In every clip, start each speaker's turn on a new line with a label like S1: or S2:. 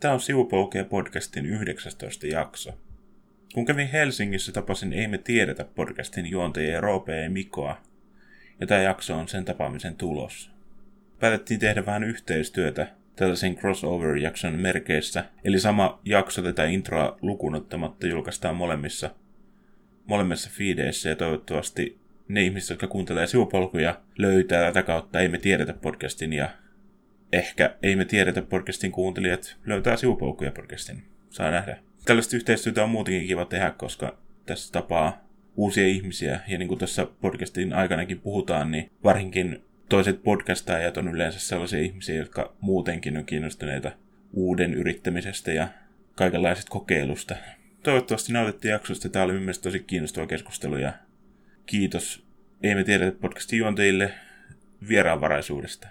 S1: Tämä on Sivupolkea podcastin 19 jakso. Kun kävin Helsingissä, tapasin Ei me tiedetä podcastin juontajia Roope ja Mikoa, ja tämä jakso on sen tapaamisen tulos. Päätettiin tehdä vähän yhteistyötä tällaisen crossover-jakson merkeissä, eli sama jakso tätä introa lukunottamatta julkaistaan molemmissa, molemmissa feedeissä, ja toivottavasti ne ihmiset, jotka kuuntelee sivupolkuja, löytää tätä kautta Ei me tiedetä podcastin, ja ehkä Ei me tiedetä podcastin kuuntelijat löytää sivupolkuja podcastin. Saa nähdä. Tällaista yhteistyötä on muutenkin kiva tehdä, koska tässä tapaa uusia ihmisiä, ja niin kuin tässä podcastin aikanakin puhutaan, niin varsinkin toiset podcastajat on yleensä sellaisia ihmisiä, jotka muutenkin on kiinnostuneita uuden yrittämisestä ja kaikenlaisesta kokeilusta. Toivottavasti nautettiin jaksosta. Tämä oli mielestäni tosi kiinnostava keskustelu ja kiitos Ei me tiedetä podcastin juontajille vieraanvaraisuudesta.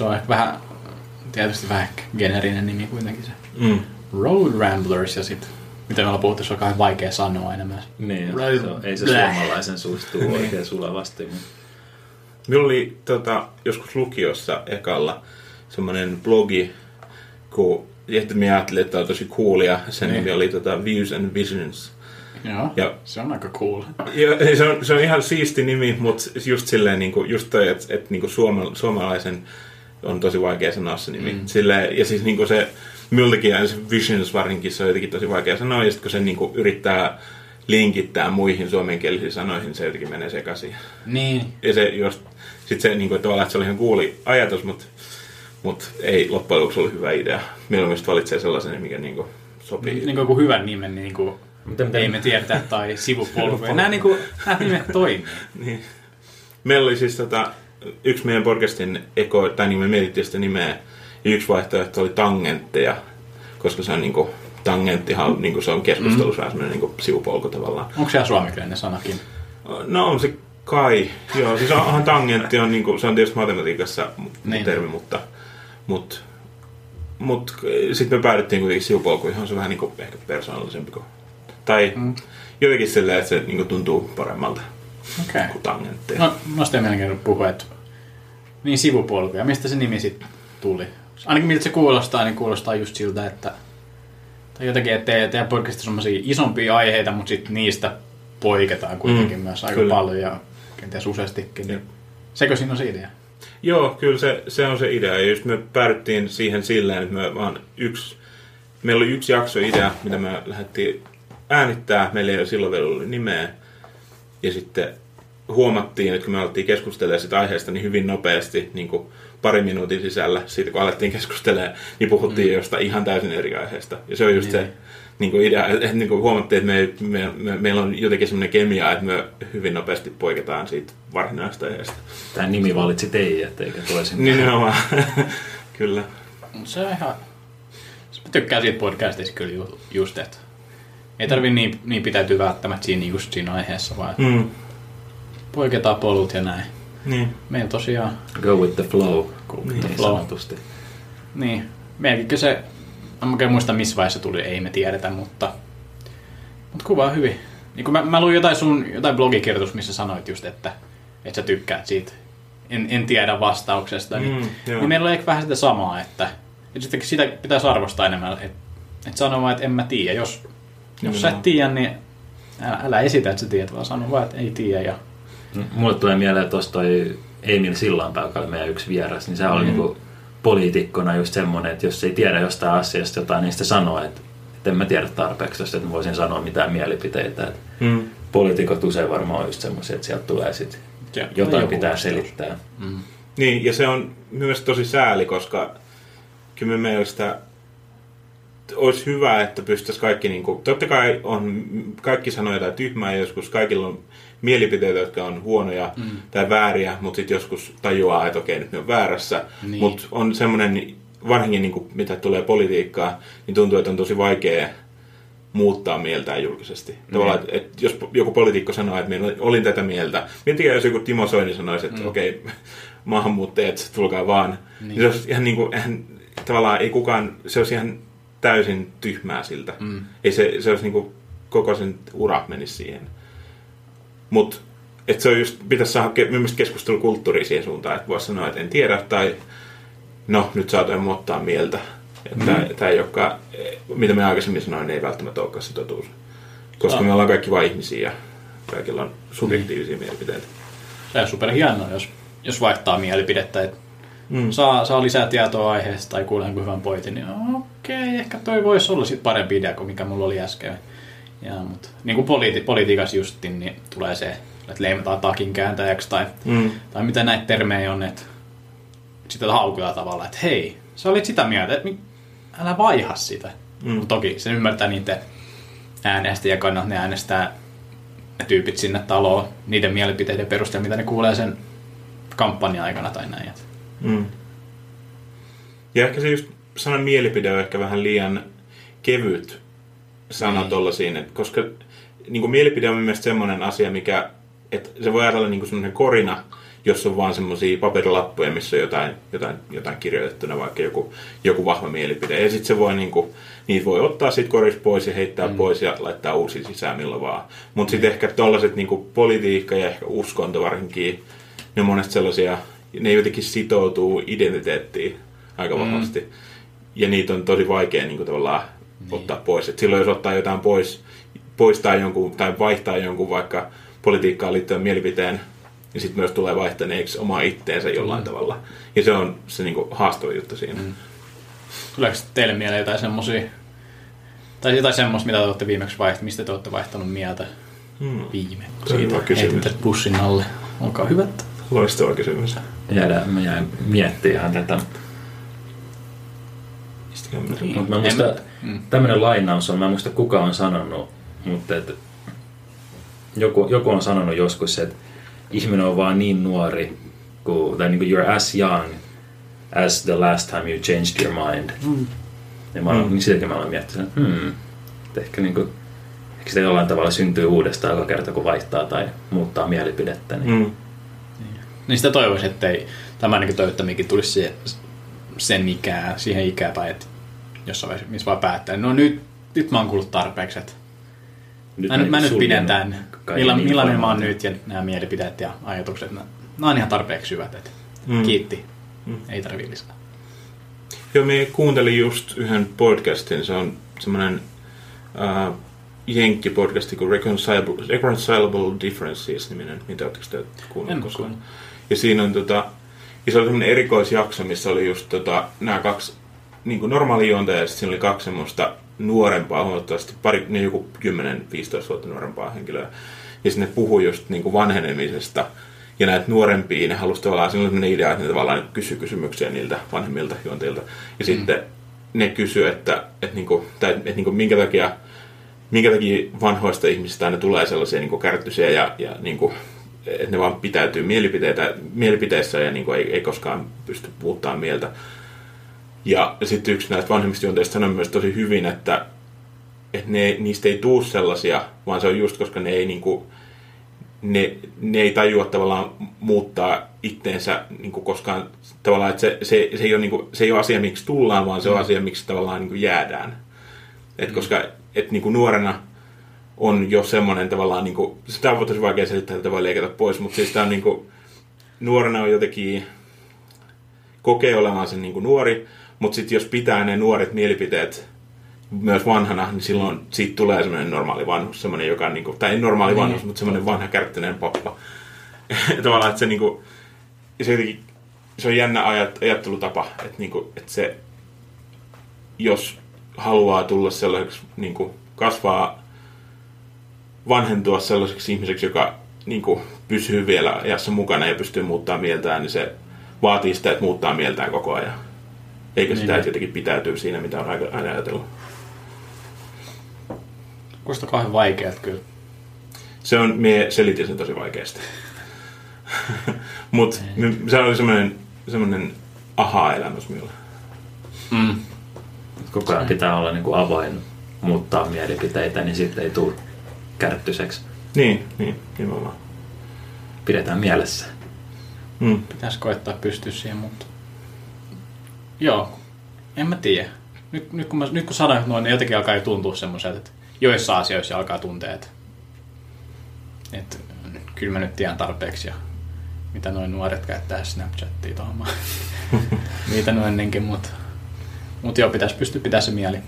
S2: Se on ehkä vähän, tietysti vähän generinen nimi kuitenkin se.
S1: Mm.
S2: Road Ramblers ja sitten, miten me ollaan puhuttu, se on kauhean vaikea sanoa enemmän.
S3: Niin,
S2: Right.
S3: se on, ei se
S2: Bläh.
S3: suomalaisen suusta tule oikein sulavasti. mutta-
S1: Minulla oli tota, joskus lukiossa ekalla semmoinen blogi, kun että minä ajattelin, että tämä on tosi coolia. Sen
S2: Niin.
S1: nimi oli tota, Views and Visions.
S2: Joo,
S1: Ja-
S2: se on aika cool.
S1: Ja, se, on, se on ihan siisti nimi, mutta just silleen, niin kuin, just toi, että, että niin kuin suoma, suomalaisen on tosi vaikea sanoa se nimi. Mm. Silleen, ja siis niin kuin se, multakin ja se Visions varsinkin, se on jotenkin tosi vaikea sanoa, ja sitten kun se niin kuin, yrittää linkittää muihin suomenkielisiin sanoihin, se jotenkin menee sekaisin.
S2: Niin,
S1: Ja se just, sit se niin kuin, tavallaan, että se oli ihan kuuli ajatus, mutta mut ei loppujen lopuksi ollut hyvä idea. Mieluummin valitsee sellaisen, mikä niin kuin, sopii.
S2: niin kuin joku hyvän nimen, niin kuin
S3: Miten- miten-
S2: ei me tiedetä, tai sivupolku. Ja nämä, niin kuin, nämä nimet toimii.
S1: Niin. Meillä oli siis tota, yksi meidän podcastin eko, tai niin me mietittiin sitä nimeä, ja yksi vaihtoehto oli tangentteja, koska se on niinku, tangenttihan on, niinku, se on keskustelussa mm. semmoinen niinku, sivupolku tavallaan.
S2: Onko se suomenkielinen sanakin?
S1: No on se kai, joo, siis onhan tangentti on, niinku, se on tietysti matematiikassa
S2: Niin.
S1: niin. termi, mutta, mut, mut sitten me päädyttiin kuitenkin sivupolkuihin, on se vähän niinku, ehkä persoonallisempi kuin, tai mm. jotenkin silleen, että se niinku, tuntuu paremmalta
S2: Okei.
S1: kuin tangentti.
S2: No, noista ei mielenkiintoista puhua, että niin sivupolku. Ja mistä se nimi sitten tuli? Ainakin miltä se kuulostaa, niin kuulostaa just siltä, että tai jotenkin, että te- teidän podcastissa on semmosia isompia aiheita, mutta sitten niistä poiketaan kuitenkin mm, myös aika
S1: kyllä.
S2: paljon ja kenties useastikin. Niin. Sekö siinä on se idea?
S1: Joo, kyllä se, se on se idea. Ja just me päädyttiin siihen silleen, että me vaan yksi, meillä oli yksi jakso idea, mitä me lähdettiin äänittää. Meillä ei silloin vielä ollut nimeä. Ja sitten huomattiin, että kun me alettiin keskustelemaan sitä aiheesta niin hyvin nopeasti, niin kuin pari minuutin sisällä, siitä kun alettiin keskustelemaan, niin puhuttiin mm. jostain ihan täysin eri aiheesta. Ja se on just
S2: Niin.
S1: se niin kuin idea, että niin kuin huomattiin, että me, me, me, meillä on jotenkin semmoinen kemia, että me hyvin nopeasti poiketaan siitä varsinaisesta aiheesta.
S3: Tämä nimi valitsi teidät, eikä toisin.
S1: Nimenomaan. Kyllä.
S2: Mut Se on ihan... Mä tykkään siitä podcastista kyllä ju- just, että ei tarvi niin, niin pitäytyä välttämättä siinä, just siinä aiheessa, vaan mm. Poiketaan polut ja näin.
S1: Niin.
S2: Meillä tosiaan,
S3: Go with the flow,
S2: Go with
S3: niin
S2: the flow.
S3: sanotusti.
S2: niin, meilläkin se, en mä oikein muista missä vaiheessa tuli, ei me tiedetä, mutta, mutta kuvaa hyvin. Niin kun mä, mä luin jotain sun jotain blogikirjoitus, missä sanoit just, että, että sä tykkäät siitä, en, en tiedä vastauksesta, niin,
S1: Mm, joo.
S2: niin meillä oli ehkä vähän sitä samaa, että, että sitten sitä pitäisi arvostaa enemmän, että, että sano vaan, että en mä tiedä, jos, jos sä et tiedä, niin älä, älä esitä, että sä tiedät, vaan sano vaan, että ei tiedä ja
S3: Mulle tulee mieleen tuosta toi Emil Sillanpää, joka oli meidän yksi vieras, niin se oli niinku poliitikkona just semmoinen, että jos ei tiedä jostain asiasta jotain, niin sitten sanoo, että, että en mä tiedä tarpeeksi, että mä voisin sanoa mitään mielipiteitä. Että
S1: Mm.
S3: poliitikot usein varmaan on just semmoisia, että sieltä tulee sitten
S2: Ja-
S3: jotain
S2: joku
S3: pitää
S2: vastaus.
S3: selittää.
S1: Niin, ja se on myös tosi sääli, koska kyllä mun mielestä olisi hyvä, että pystyisi kaikki, niin kuin, totta kai on, kaikki sanoo jotain tyhmää ja joskus kaikilla on mielipiteitä, jotka on huonoja mm. tai vääriä, mutta sitten joskus tajuaa, että okei, nyt ne on väärässä.
S2: Niin.
S1: Mutta on semmoinen, varsinkin niin kuin, mitä tulee politiikkaan, niin tuntuu, että on tosi vaikea muuttaa mieltään julkisesti. Tavallaan, että, että jos joku poliitikko sanoo, että minä olin tätä mieltä, miettikää jos joku Timo Soini sanoisi, että mm. okei, maahanmuuttajat, tulkaa vaan. Niin. niin se olisi ihan niin kuin, eihän, tavallaan ei kukaan, se olisi ihan täysin tyhmää siltä. Mm. Ei se, se olisi niin kuin, koko sen ura menisi siihen. Mutta että se on just, pitäisi saada mielestäni keskustelukulttuuri siihen suuntaan, että voisi sanoa, että en tiedä, tai no, nyt saatoin muuttaa mieltä. Että mm-hmm. tämä, joka, mitä me aikaisemmin sanoin, ei välttämättä olekaan se totuus. Koska
S2: Ah.
S1: me ollaan kaikki vain ihmisiä ja kaikilla on subjektiivisia mielipiteitä.
S2: Se on super hienoa, jos, jos vaihtaa mielipidettä, että
S1: Mm.
S2: saa, saa lisää tietoa aiheesta tai kuulee jonkun hyvän pointin, niin okei, okay, ehkä toi voisi olla sit parempi idea kuin mikä mulla oli äsken. Ja, mutta niin kuin politi- politiikassa justin, niin tulee se, että leimataan takin kääntäjäksi tai,
S1: Mm.
S2: tai mitä näitä termejä on, että sitä haukutaan tavallaan, että hei, sä olit sitä mieltä, että älä vaiha sitä.
S1: Mm.
S2: Toki se ymmärtää niiden äänestäjien kannat, ne äänestää ne tyypit sinne taloon niiden mielipiteiden perusteella, mitä ne kuulee sen kampanjan aikana tai näin.
S1: Mm. Ja ehkä se just sanan mielipide on ehkä vähän liian kevyt sana
S2: Niin.
S1: tollasiin, että koska niin kuin mielipide on mielestäni semmoinen asia, mikä, että se voi ajatella niin kuin semmoinen korina, jos on vaan semmoisia paperilappuja, missä on jotain, jotain, jotain kirjoitettuna, vaikka joku, joku vahva mielipide. Ja sitten se voi, niin kuin, niitä voi ottaa siitä korista pois ja heittää mm. pois ja laittaa uusia sisään milloin vaan. Mutta sitten ehkä tollaset niin kuin politiikka ja ehkä uskonto varsinkin, ne on monesti sellaisia, ne jotenkin sitoutuu identiteettiin aika vahvasti. Ja niitä on tosi vaikea niin kuin tavallaan niin. ottaa pois. Et silloin jos ottaa jotain pois, poistaa jonkun tai vaihtaa jonkun vaikka politiikkaan liittyen mielipiteen, niin sitten myös tulee vaihtaneeksi omaa itteensä jollain mm. tavalla. Ja se on se niin kuin haastava juttu siinä. Mm.
S2: Tuleeko teille mieleen jotain semmosia, tai jotain semmoista, mitä te olette viimeksi vaihtanut, mistä te olette vaihtanut mieltä
S1: Hmm.
S2: viime?
S1: Hyvä kysymys.
S2: heitetään bussin alle. Olkaa hyvät.
S1: Loistava kysymys.
S3: Jäädään, mä jäin miettimään tätä.
S1: Niin.
S3: Mutta mä muistan,
S2: Mm.
S3: tämmöinen lainaus on, mä en muista kuka on sanonut, mutta et, joku, joku on sanonut joskus, että ihminen on vaan niin nuori, kuin, tai niin kuin you're as young as the last time you changed your mind.
S2: Mm.
S3: Ja mä, mm.
S1: Mm.
S3: niin sitäkin mä olen miettinyt, että hmm, että ehkä, niin kuin, ehkä se jollain tavalla syntyy uudestaan joka kerta, kun vaihtaa tai muuttaa mielipidettä. Niin.
S1: Mm.
S2: Niin sitä toivoisin, ettei tämä niin töyttämikin tulisi siihen, sen ikään, siihen ikään tai että vaiheessa, missä vaan päättää, no nyt, nyt mä oon kuullut tarpeeksi, että mä, nyt, mä nyt pidän tämän. Milla,
S3: niin
S2: millainen mä oon nyt ja nämä mielipiteet ja ajatukset, nämä, nämä on ihan tarpeeksi hyvät, että
S1: Mm.
S2: kiitti,
S1: Mm.
S2: ei tarvii lisää.
S1: Joo, me kuuntelin just yhden podcastin, se on semmoinen uh, jenkkipodcasti kuin Reconcilable, Reconcilable Differences-niminen. Mitä ootteko te kuunnellut
S2: En
S1: koskaan? Ja siinä on tota, ja se oli semmoinen erikoisjakso, missä oli just tota, nämä kaksi niin kuin normaali juontaja, ja sitten siinä oli kaksi semmoista nuorempaa, huomattavasti pari, ne joku 10-15 vuotta nuorempaa henkilöä. Ja sitten ne puhui just niin kuin vanhenemisesta. Ja näitä nuorempia, ne halusi tavallaan, siinä oli sellainen idea, että ne tavallaan kysyi kysymyksiä niiltä vanhemmilta juonteilta. Ja sitten ne kysyi, että, että, niin kuin, tai, että niin kuin, minkä takia minkä takia vanhoista ihmisistä aina tulee sellaisia niin kärttyisiä ja, ja niin kuin, että ne vaan pitäytyy mielipiteitä, mielipiteissä ja niin kuin, ei, ei koskaan pysty muuttamaan mieltä. Ja sitten yksi näistä vanhemmista juonteista sanoi myös tosi hyvin, että, että ne, niistä ei tuu sellaisia, vaan se on just koska ne ei, niin kuin, ne, ne ei tajua tavallaan muuttaa itteensä niin kuin koskaan. Tavallaan, että se, se, se, ei ole, niin kuin, se ei ole asia, miksi tullaan, vaan se on asia, miksi tavallaan niin kuin jäädään. Et koska et niin kuin nuorena on jo semmoinen tavallaan, niin kuin, sitä on tosi vaikea selittää, että voi leikata pois, mutta siis tämä on niin kuin, nuorena on jotenkin, kokee olevansa niin kuin nuori, mutta sitten jos pitää ne nuoret mielipiteet myös vanhana, niin silloin siitä tulee semmoinen normaali vanhus, semmoinen, joka on, niin kuin, tai ei normaali
S2: Niin.
S1: vanhus, mutta semmoinen vanha kärttäneen pappa. tavallaan, että se, niin kuin, se, jotenkin, se on jännä ajat, ajattelutapa, että, niin kuin, että se, jos haluaa tulla sellaiseksi, niin kuin, kasvaa, vanhentua sellaiseksi ihmiseksi, joka niin kuin, pysyy vielä ajassa mukana ja pystyy muuttaa mieltään, niin se vaatii sitä, että muuttaa mieltään koko ajan. Eikä sitä,
S2: Niin.
S1: jotenkin pitäytyy siinä, mitä on aika- aina ajatellut.
S2: Kuulostaa kauhean vaikeat kyllä.
S1: Se on, mie selitin sen tosi vaikeasti. Mutta se oli semmoinen, semmoinen aha-elämys minulle.
S2: Mm.
S3: Koko ajan pitää olla niin kuin avoin muuttaa mielipiteitä, niin sitten ei tule kärttyseksi.
S1: Niin, niin, nimenomaan.
S3: Pidetään mielessä.
S1: Mm.
S2: Pitäisi koittaa pystyä siihen, mutta... Joo, en mä tiedä. Nyt, nyt, kun, mä, nyt kun sanoin noin, niin jotenkin alkaa jo tuntua semmoiselta, että joissa asioissa alkaa tuntea, että, että kyllä mä nyt tiedän tarpeeksi ja mitä noin nuoret käyttää Snapchattia tuohon. Niitä noin ennenkin, mutta mut joo, pitäisi pystyä pitää se mieli,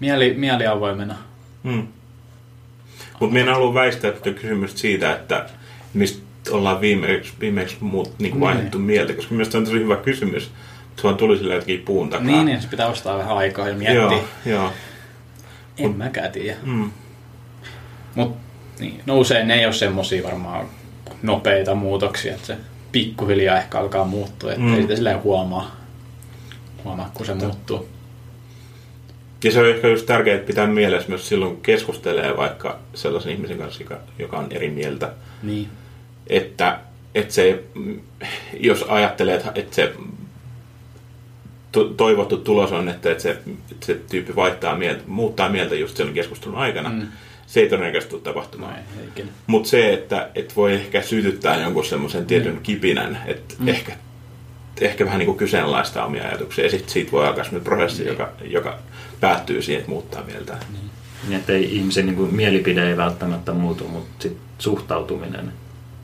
S2: mieli, mieli avoimena.
S1: Mm. Mutta minä haluan väistää tätä kysymystä siitä, että mistä ollaan viimeksi, viimeksi muut niin vaihdettu
S2: Niin.
S1: mieltä, koska minusta on tosi hyvä kysymys. Se vaan tuli sillä jotenkin puun takaa.
S2: Niin, niin se pitää ostaa vähän aikaa ja miettiä.
S1: Joo, joo.
S2: En mäkään tiedä.
S1: Mm.
S2: Mutta niin, no usein ne ei ole semmosia varmaan nopeita muutoksia, että se pikkuhiljaa ehkä alkaa muuttua, että
S1: Mm.
S2: ei sitä silleen huomaa, huomaa kun se muuttuu.
S1: Ja se on ehkä just tärkeää pitää mielessä myös silloin, kun keskustelee vaikka sellaisen ihmisen kanssa, joka, joka on eri mieltä,
S2: Niin.
S1: että, että se, jos ajattelee, että, että se toivottu tulos on, että, että, se, että se tyyppi vaihtaa mieltä, muuttaa mieltä just sen keskustelun aikana, mm.
S2: Mm.
S1: se ei todennäköisesti tule tapahtumaan. Mutta se, että et voi ehkä sytyttää jonkun semmoisen tietyn kipinän, että mm. ehkä, ehkä vähän niin kuin kyseenalaistaa omia ajatuksia, ja sitten siitä voi alkaa semmoinen prosessi,
S2: Niin.
S1: joka, joka päättyy siihen, että muuttaa mieltään.
S3: Niin, että ei, ihmisen niin kuin, mielipide ei välttämättä muutu, mutta sit suhtautuminen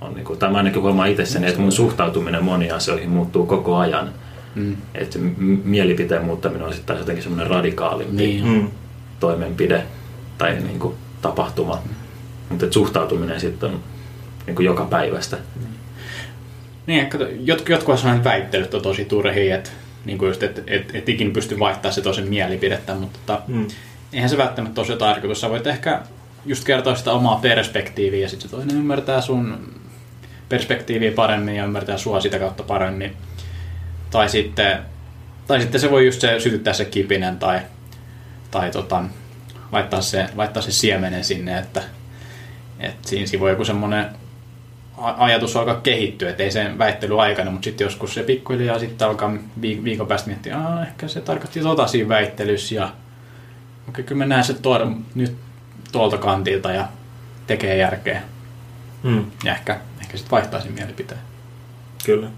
S3: on, niin kuin, tai mä ainakin huomaan itse sen, että mun suhtautuminen moniin asioihin muuttuu koko ajan.
S2: Mm.
S3: Että mielipiteen muuttaminen on sitten taas jotenkin semmoinen radikaalimpi
S2: Niin.
S1: Mm.
S3: toimenpide tai niin kuin, tapahtuma. Mutta et suhtautuminen sitten on niin kuin joka päivästä.
S2: Niin, kato, jot, jotkut sellainen väittelyt on tosi turhia, että niin kuin just, et, et, et ikinä pysty vaihtamaan se toisen mielipidettä, mutta tota,
S1: Mm.
S2: eihän se välttämättä se tarkoitus. Sä voit ehkä just kertoa sitä omaa perspektiiviä ja sitten se toinen ymmärtää sun perspektiiviä paremmin ja ymmärtää sua sitä kautta paremmin. Tai sitten, tai sitten se voi just se, sytyttää se kipinen tai, tai tota, laittaa, se, laittaa se siemenen sinne, että, että siinä, voi joku semmoinen ajatus alkaa kehittyä, että ei sen väittely aikana, mutta sitten joskus se pikkuhiljaa sitten alkaa viik- viikon päästä miettiä, että ehkä se tarkoitti tota siinä väittelyssä ja okei, kyllä mä näen se tuoda nyt tuolta kantilta ja tekee järkeä.
S1: Mm.
S2: Ja ehkä, ehkä sitten vaihtaisin mielipiteen.
S1: Kyllä.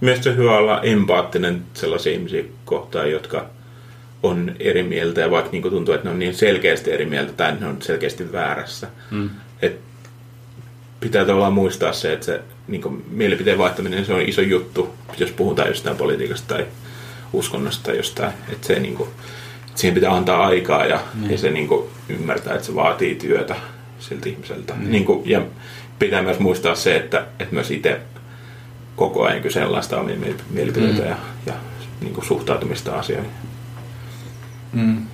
S1: Mielestäni hyvä olla empaattinen sellaisia ihmisiä kohtaan, jotka on eri mieltä ja vaikka niin tuntuu, että ne on niin selkeästi eri mieltä tai ne on selkeästi väärässä.
S2: Mm.
S1: Et pitää tavallaan muistaa se, että se niin mielipiteen vaihtaminen se on iso juttu, jos puhutaan jostain politiikasta tai uskonnosta tai jostain. Että se, niin kuin, että siihen pitää antaa aikaa ja, mm. ja se niin kuin, ymmärtää, että se vaatii työtä siltä ihmiseltä. Mm. Niin kuin, ja pitää myös muistaa se, että, että myös itse koko ajan kyseenalaistaa omia mieli- mielipiteitä mm. ja, ja niin kuin, suhtautumista asioihin.
S2: Mm.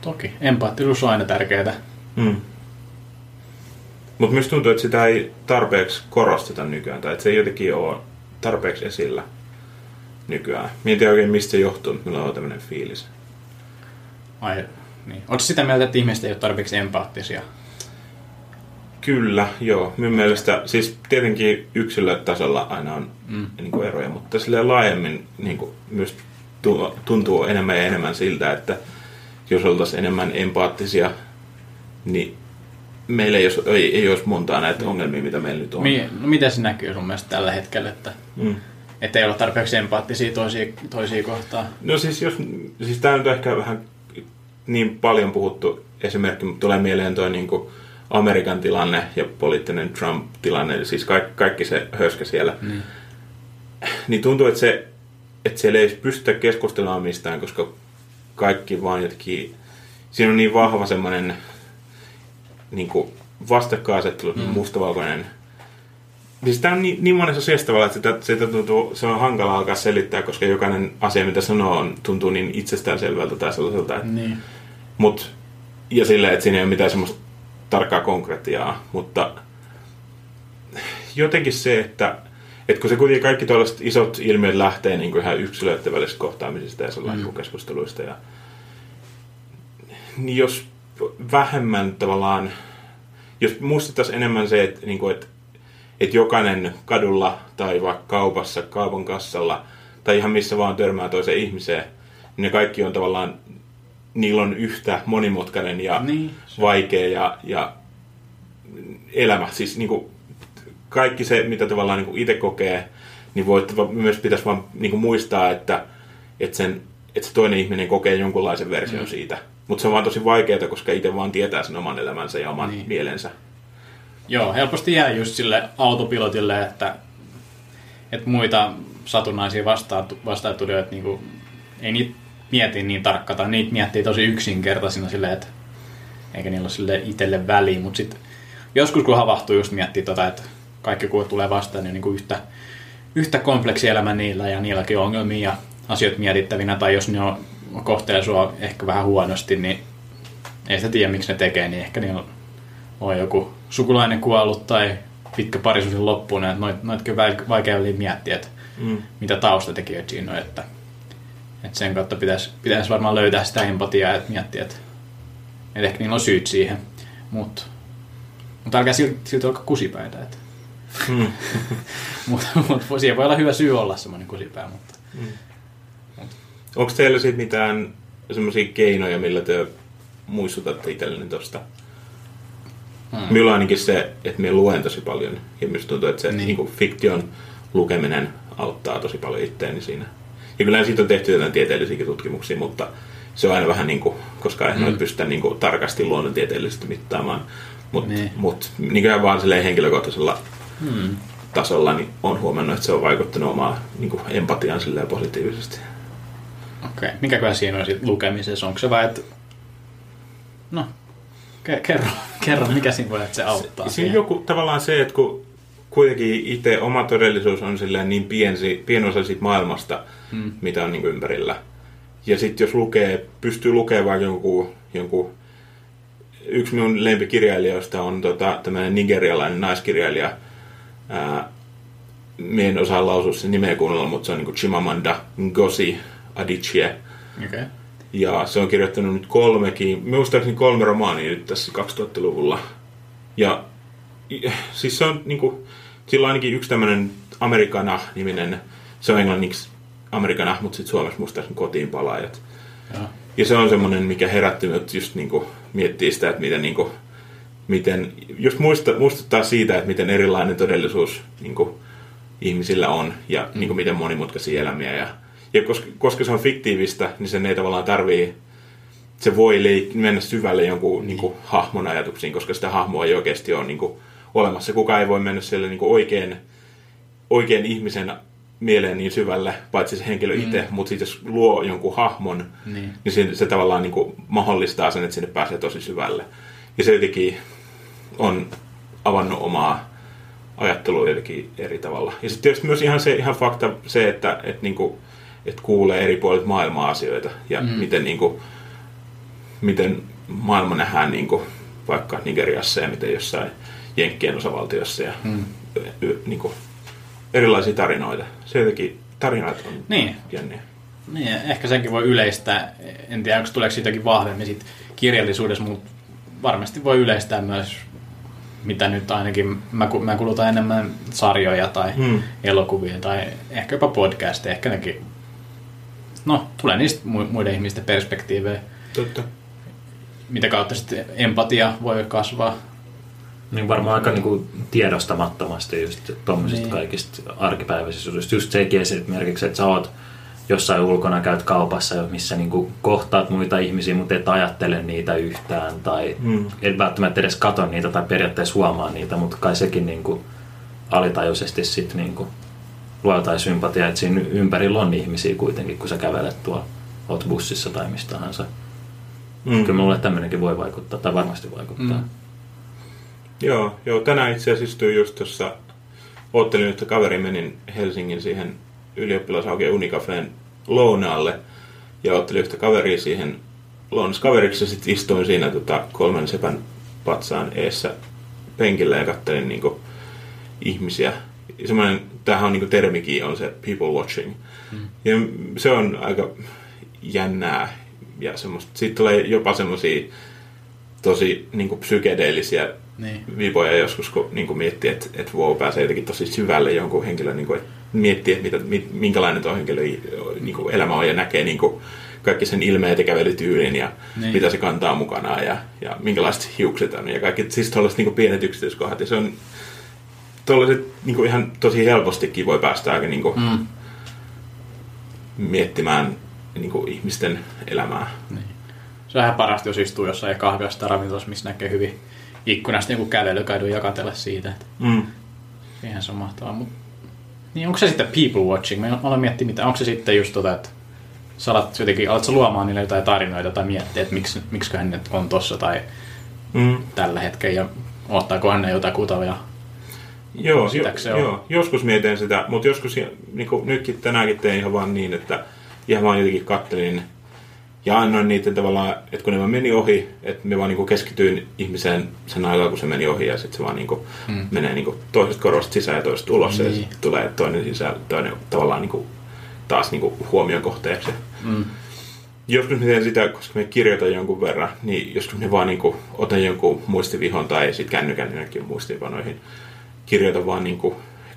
S2: Toki, empaattisuus on aina tärkeää.
S1: Mm. Mutta myös tuntuu, että sitä ei tarpeeksi korosteta nykyään, tai että se ei jotenkin ole tarpeeksi esillä nykyään. Mietin oikein, mistä se johtuu, mutta minulla on tämmöinen fiilis.
S2: Ai, niin. Oletko sitä mieltä, että ihmiset ei ole tarpeeksi empaattisia?
S1: Kyllä, joo. Minun mielestä, siis tietenkin yksilötasolla aina on mm. niin kuin eroja, mutta silleen laajemmin niin kuin myös tu- tuntuu enemmän ja enemmän siltä, että jos oltaisiin enemmän empaattisia, niin meillä ei olisi, ei, ei olisi montaa näitä ongelmia, mitä meillä nyt on.
S2: Mi- no miten se näkyy sun mielestä tällä hetkellä, että
S1: Mm.
S2: että ei ole tarpeeksi empaattisia toisia, toisia kohtaan?
S1: No siis, jos, siis tämä on ehkä vähän niin paljon puhuttu esimerkki, mutta tulee mieleen tuo niin kuin Amerikan tilanne ja poliittinen Trump-tilanne, siis kaikki, kaikki se höskä siellä.
S2: Niin.
S1: Niin tuntuu, että, se, että siellä ei pystytä keskustelemaan mistään, koska kaikki vaan jotenkin... Siinä on niin vahva semmoinen niin vastakkainasettelu, mm. mustavalkoinen. Siis tämä on niin, niin monessa asiassa tavalla, että sitä, sitä tuntuu, se on hankala alkaa selittää, koska jokainen asia, mitä sanoo, on, tuntuu niin itsestäänselvältä tai sellaiselta. Että,
S2: Niin.
S1: mut, ja silleen, että siinä ei ole mitään semmoista tarkkaa konkretiaa, mutta jotenkin se, että, että kun se kuitenkin kaikki tällaiset isot ilmiöt lähtee niin kuin ihan yksilöiden välisistä kohtaamisista ja sellaisista mm. keskusteluista, ja, niin jos vähemmän tavallaan, jos muistettaisiin enemmän se, että, niin kuin, että, että jokainen kadulla tai vaikka kaupassa, kaupan kassalla tai ihan missä vaan törmää toiseen ihmiseen, niin ne kaikki on tavallaan, niillä on yhtä monimutkainen ja
S2: Niin,
S1: vaikea ja, ja elämä. Siis niin kuin, kaikki se, mitä tavallaan niin kuin itse kokee, niin voi, myös pitäisi vaan niin kuin muistaa, että, että, sen, että se toinen ihminen kokee jonkunlaisen version mm. siitä. Mutta se on vaan tosi vaikeaa, koska itse vaan tietää sen oman elämänsä ja oman niin. Mielensä.
S2: Joo, helposti jää just sille autopilotille, että, että muita satunnaisia vastaatulijoita niin ei niitä mieti niin tarkkaan, tai niitä miettii tosi yksinkertaisina silleen, että eikä niillä ole sille itselle väliä, mutta sitten joskus kun havahtuu just miettii tota, että kaikki kun tulee vastaan, niin, niin kuin yhtä, yhtä kompleksi elämä niillä ja niilläkin on ongelmia ja asioita mietittävinä, tai jos ne on, kohtelee sua ehkä vähän huonosti, niin ei sitä tiedä miksi ne tekee, niin ehkä niillä on joku sukulainen kuollut tai pitkä parisuuden loppuun, että noit, noitkin on vaikea miettiä, että mm. mitä taustatekijöitä siinä on, että, että sen kautta pitäisi, pitäisi varmaan löytää sitä empatiaa, että miettiä, että, että ehkä niillä on syyt siihen, mutta mutta älkää silti, silti olla kusipäitä. Että. Mm. mutta mut, siihen voi olla hyvä syy olla semmoinen kusipää. Mutta. Mm.
S1: Mut. Onko teillä sitten mitään semmoisia keinoja, millä te muistutatte itselleni tuosta? Hmm. Minulla ainakin se, että minä luen tosi paljon. Ja minusta tuntuu, että se niin. Niin fiktion lukeminen auttaa tosi paljon itteeni siinä. Ja kyllä siitä on tehty jotain tieteellisiä tutkimuksia, mutta se on aina vähän niin kuin, koska ei noita pystytä niin kuin tarkasti luonnontieteellisesti mittaamaan. Mutta niin. mut, niin vaan henkilökohtaisella hmm. tasolla niin on huomannut, että se on vaikuttanut omaa niin kuin empatiaan positiivisesti.
S2: Okei. Okay. Mikäköhän siinä on sitten lukemisessa? Onko se vai, että... No, kerro, kerro, mikä siinä voi, että se auttaa?
S1: Se, siinä joku tavallaan se, että kun kuitenkin itse oma todellisuus on silleen niin piensi, pien osa siitä maailmasta, hmm. mitä on niin kuin ympärillä. Ja sitten jos lukee, pystyy lukemaan jonkun, jonkun yksi minun lempikirjailijoista on tota, tämmöinen nigerialainen naiskirjailija. Ää, Mie en osaa lausua sen nimeä kunnolla, mutta se on niin Chimamanda Ngozi Adichie. Okay. Ja se on kirjoittanut nyt kolmekin, muistaakseni kolme romaania nyt tässä 2000-luvulla. Ja siis se on niin kuin, sillä on ainakin yksi tämmöinen Amerikana-niminen, se on englanniksi Amerikana, mutta sitten suomeksi muistaakseni kotiin palaajat. Ja. ja se on semmoinen, mikä herätti minut just niin kuin, miettiä sitä, että miten, niin kuin, miten jos muista, muistuttaa siitä, että miten erilainen todellisuus niin kuin, ihmisillä on ja mm. niin kuin, miten monimutkaisia elämiä. Ja, ja koska, koska se on fiktiivistä, niin sen ei tavallaan tarvii, se voi leik- mennä syvälle jonkun niin kuin, hahmon ajatuksiin, koska sitä hahmoa ei oikeasti ole niin kuin, olemassa. Kukaan ei voi mennä siellä niin kuin, oikein, oikein ihmisen mieleen niin syvälle, paitsi se henkilö mm. itse, mutta sitten jos luo jonkun hahmon, niin, niin se, se tavallaan niin kuin mahdollistaa sen, että sinne pääsee tosi syvälle. Ja se jotenkin on avannut omaa ajattelua jotenkin eri tavalla. Ja sitten tietysti myös ihan se ihan fakta se, että, että, niin kuin, että kuulee eri puolet maailmaa asioita ja mm. miten, niin kuin, miten maailma nähdään niin kuin, vaikka Nigeriassa ja miten jossain Jenkkien osavaltiossa ja mm. niin kuin, erilaisia tarinoita. Se jotenkin tarinat on niin. jänniä.
S2: Niin, ehkä senkin voi yleistää. En tiedä, onko tuleeko siitäkin vahvemmin sit kirjallisuudessa, mutta varmasti voi yleistää myös, mitä nyt ainakin, mä, mä kulutan enemmän sarjoja tai hmm. elokuvia tai ehkä jopa podcasteja, ehkä nekin, no, tulee niistä muiden ihmisten perspektiivejä.
S1: Totta.
S2: Mitä kautta sitten empatia voi kasvaa.
S3: Niin varmaan aika niin kuin tiedostamattomasti just tuommoisista niin. kaikista arkipäiväisistä Just sekin esimerkiksi, että sä oot jossain ulkona käyt kaupassa, missä niin kuin kohtaat muita ihmisiä, mutta et ajattele niitä yhtään tai mm. et välttämättä edes katso niitä tai periaatteessa huomaa niitä, mutta kai sekin niin kuin alitajuisesti sitten niin kuin luo jotain sympatiaa, että siinä ympärillä on ihmisiä kuitenkin, kun sä kävelet tuolla, oot bussissa tai mistä tahansa. Mm. Kyllä mulle tämmöinenkin voi vaikuttaa, tai varmasti vaikuttaa. Mm.
S1: Joo, joo, tänään itse asiassa istuin just tuossa, oottelin, että kaveri menin Helsingin siihen ylioppilasauke Unicafeen lounaalle ja ottelin yhtä kaveria siihen lounaskaveriksi ja sitten istuin siinä tota, kolmen sepän patsaan eessä penkillä ja kattelin niinku, ihmisiä. Semmoinen, tämähän on niinku termikin, on se people watching. Mm. Ja se on aika jännää ja semmoista. Siitä tulee jopa semmoisia tosi niinku psykedeellisiä niin. vipoja joskus, kun niin kuin miettii, että, että wow, pääsee jotenkin tosi syvälle jonkun henkilön, niin kuin, että miettii, että mitä, minkälainen tuo henkilö niin kuin elämä on ja näkee niin kuin, kaikki sen ilmeet ja kävelytyylin ja niin. mitä se kantaa mukanaan ja, ja minkälaiset hiukset on ja kaikki siis tuollaiset niin pienet yksityiskohdat ja se on tuollaiset niin ihan tosi helpostikin voi päästä aika niin kuin, mm. miettimään niin kuin ihmisten elämää. Niin.
S2: Se on ihan parasta, jos istuu jossain kahvilassa ravintolassa, missä näkee hyvin ikkunasta joku kävelykadun ja katsella siitä.
S1: Mm.
S2: Eihän se on mahtavaa. Mut, niin onko se sitten people watching? Mä aloin miettiä, mitä, onko se sitten just tota, että sä alat jotenkin, alat sä luomaan niille jotain tarinoita tai miettiä, että miksi, miksiköhän ne on tossa tai
S1: Mm.
S2: tällä hetkellä ja ottaakohan ne jotakuta ja
S1: Joo, jo,
S2: se on?
S1: joo, joskus mietin sitä, mutta joskus niin kuin nytkin tänäänkin tein ihan vaan niin, että ihan vaan jotenkin kattelin ja annoin niiden tavallaan, että kun ne vaan meni ohi, että me vaan niin keskityin ihmiseen sen aikaa, kun se meni ohi ja sitten se vaan niin kuin
S2: Mm.
S1: menee niin kuin toisesta korvasta sisään ja toisesta ulos ja
S2: Niin.
S1: sitten tulee toinen sisään, toinen tavallaan niin kuin taas niin kuin huomion kohteeksi.
S2: mm,
S1: Joskus mä teen sitä, koska me kirjoitan jonkun verran, niin joskus me vaan niin kuin, otan jonkun muistivihon tai sitten kännykän jonnekin muistivanoihin. Kirjoitan vaan niin kuin,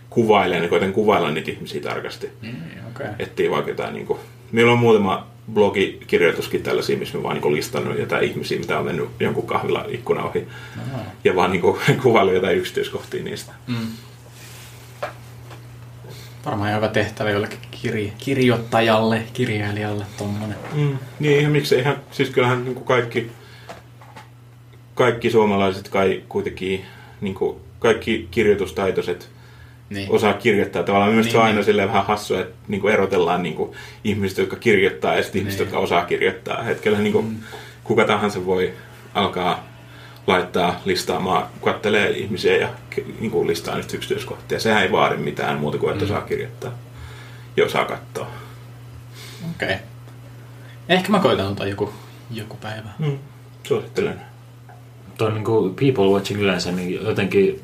S1: kuvailen ja koitan kuvailla niitä ihmisiä tarkasti.
S2: niin, okei. Okay.
S1: Ettei vaikka jotain niin kuin, Meillä on muutama blogikirjoituskin tällaisia, missä mä vaan niin listannut jotain ihmisiä, mitä on mennyt jonkun kahvilla ikkuna ohi.
S2: No,
S1: Ja vaan niin kuin, kuvaillut jotain yksityiskohtia niistä.
S2: mm. Varmaan ihan hyvä tehtävä jollekin kirje, kirjoittajalle, kirjailijalle tommonen.
S1: Mm, niin ihan miksei ihan, siis kyllähän niin kuin kaikki, kaikki suomalaiset kai kuitenkin, niin kuin kaikki kirjoitustaitoiset
S2: Niin.
S1: osaa kirjoittaa. Tavallaan myös
S2: Niin,
S1: se on aina
S2: niin.
S1: silleen vähän hassu, että niin kuin erotellaan niin kuin ihmiset, jotka kirjoittaa ja sitten ihmiset,
S2: Niin.
S1: jotka osaa kirjoittaa. Et kyllähän niin kuin,
S2: Mm.
S1: kuka tahansa voi alkaa laittaa listaamaan, kattelee ihmisiä ja niin kuin listaa niistä yksityiskohtia. Sehän ei vaadi mitään muuta kuin, että
S2: Mm.
S1: osaa kirjoittaa ja osaa katsoa.
S2: Okei. Okay. Ehkä mä koitan ottaa joku, joku päivä.
S1: Mm. Suosittelen.
S3: Tuo niin kuin people watching yleensä, niin jotenkin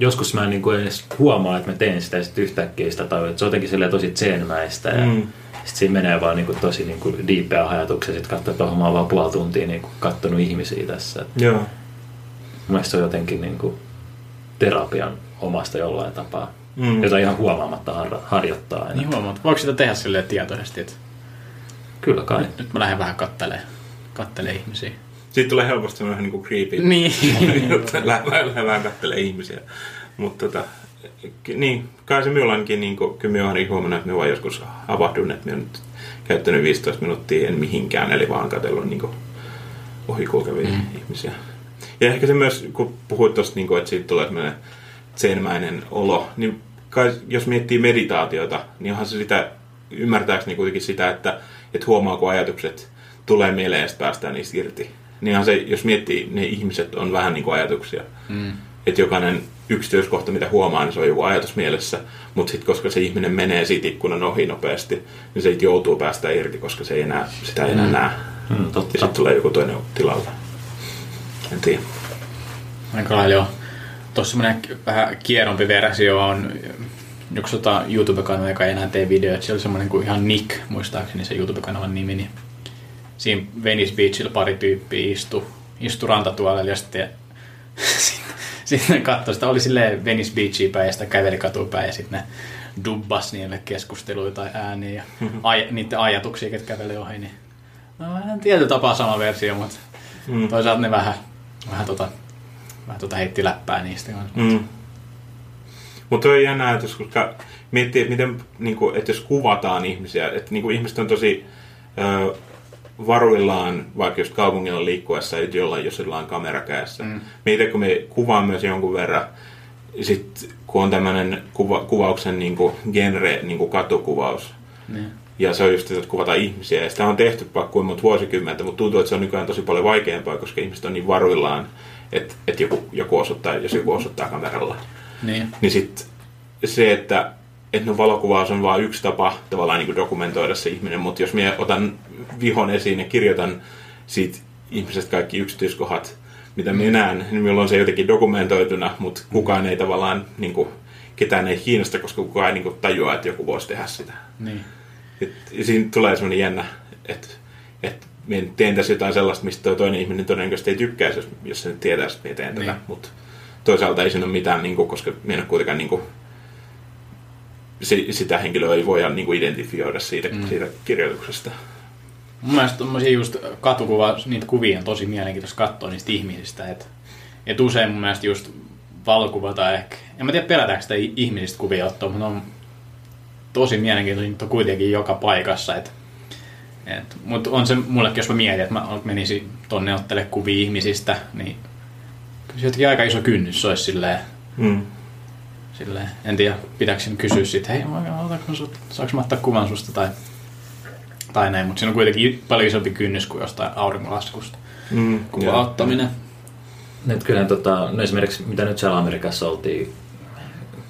S3: joskus mä en niin kuin edes huomaa, että mä teen sitä ja sitten yhtäkkiä sitä tajua, että se on jotenkin silleen tosi tsenmäistä ja
S1: Mm.
S3: sitten siinä menee vaan niin kuin tosi niin kuin diipeä ajatuksia. Sitten katsoo, että mä oon vaan puoli tuntia niin kuin kattonut ihmisiä tässä.
S1: Joo.
S3: Mun mielestä se on jotenkin niin kuin terapian omasta jollain tapaa,
S1: Mm.
S3: jota ihan huomaamatta har- harjoittaa aina.
S2: Niin huomaat, voiko sitä tehdä silleen tietoisesti, että
S3: Kyllä kai.
S2: nyt, nyt mä lähden vähän kattelemaan, kattelee ihmisiä.
S1: Siitä tulee helposti semmoinen niin kuin creepy.
S2: Niin.
S1: Vähän kattelee ihmisiä. Mutta tota, niin, kai se minulla ainakin, niin kuin, kyllä minä olen huomannut, että minä vaan joskus havahdun, että minä olen nyt käyttänyt 15 minuuttia en mihinkään, eli vaan katsellut niin kuin, ohikulkevia mm. ihmisiä. Ja ehkä se myös, kun puhuit tuosta, niin kuin, että siitä tulee semmoinen tsenmäinen olo, niin kai, jos miettii meditaatiota, niin onhan se sitä, ymmärtääkseni kuitenkin sitä, että, että huomaa, kun ajatukset tulee mieleen ja päästään niistä irti. Niinhan se, jos miettii, ne ihmiset on vähän niin kuin ajatuksia.
S2: Mm.
S1: Että jokainen yksityiskohta, mitä huomaa, niin se on joku ajatus mielessä. Mutta sitten koska se ihminen menee siitä ikkunan ohi nopeasti, niin se joutuu päästä irti, koska se ei enää, sitä ei enää
S2: Mm.
S1: näe.
S3: Mm,
S1: Ja
S3: totta.
S1: sitten tulee joku toinen tilalle. En tiedä.
S2: Aika lailla joo. Tuossa semmoinen vähän kierrompi versio on yksi tota YouTube-kanava, joka ei enää tee videoita. Siellä oli semmoinen kuin ihan Nick, muistaakseni se YouTube-kanavan nimi. Niin siinä Venice Beachillä pari tyyppiä istu, istu rantatuolella ja sitten sitten katsoi sitä, oli silleen Venice Beachia päin ja sitä käveli katuun päin ja sitten ne dubbas niille keskusteluja tai ääniä ja aj- niiden ajatuksia, ketkä kävelee ohi. Niin, no vähän tietyllä tapaa sama versio, mutta
S1: Mm.
S2: toisaalta ne vähän, vähän, tota, vähän tota heitti läppää niistä kanssa.
S1: Mm. Mutta on jännä ajatus, koska miettii, että, miten, niin kuin, että jos kuvataan ihmisiä, että niin kuin ihmiset on tosi ö, varuillaan, vaikka jos kaupungilla liikkuessa, että jollain, jos jollain on kamera kädessä. Mm. Kun me kuvaan myös jonkun verran, sitten kun on tämmöinen kuva, kuvauksen niin kuin genre, niin kuin katukuvaus,
S2: Niin.
S1: ja se on just, että kuvataan ihmisiä. Ja sitä on tehty vaikka kuin monta vuosikymmentä, mutta tuntuu, että se on nykyään tosi paljon vaikeampaa, koska ihmiset on niin varuillaan, että, että joku, joku osoittaa, jos joku osoittaa kameralla.
S2: Niin.
S1: Niin sitten se, että, että no valokuvaus on vain yksi tapa tavallaan niin kuin dokumentoida se ihminen, mutta jos minä otan vihon esiin ja kirjoitan siitä ihmisestä kaikki yksityiskohdat, mitä minä näen, niin minulla on se jotenkin dokumentoituna, mutta kukaan ei tavallaan, niin kuin, ketään ei kiinnosta, koska kukaan ei niin kuin, tajua, että joku voisi tehdä sitä.
S2: Niin.
S1: Et, ja siinä tulee semmoinen jännä, että, että minä teen tässä jotain sellaista, mistä tuo toinen ihminen todennäköisesti ei tykkäisi, jos, jos se nyt tietäisi, että minä teen tätä.
S2: Niin.
S1: Mutta toisaalta ei siinä ole mitään, niin kuin, koska minä en ole kuitenkaan niin kuin, si, sitä henkilöä ei voida niin kuin identifioida siitä, mm. siitä kirjoituksesta.
S2: Mun mielestä tommosia just katukuva, niitä kuvia on tosi mielenkiintoista katsoa niistä ihmisistä. Et, et usein mun mielestä just valokuva tai ehkä, en mä tiedä pelätäänkö sitä ihmisistä kuvia ottaa, mutta on tosi mielenkiintoisia, niitä on kuitenkin joka paikassa. Et, et, mutta on se mullekin, jos mä mietin, että mä menisin tonne ottele kuvia ihmisistä, niin Kyllä se jotenkin aika iso kynnys olisi silleen,
S1: Mm.
S2: Silleen en tiedä, pitääkö sen kysyä sitten, hei, otanko sut, saanko mä ottaa kuvan susta tai, tai näin, mutta siinä on kuitenkin paljon isompi kynnys kuin jostain auringonlaskusta
S1: Mm.
S2: kuvan
S1: Joo.
S2: ottaminen.
S3: Nyt kyllähän tota, no esimerkiksi mitä nyt siellä Amerikassa oltiin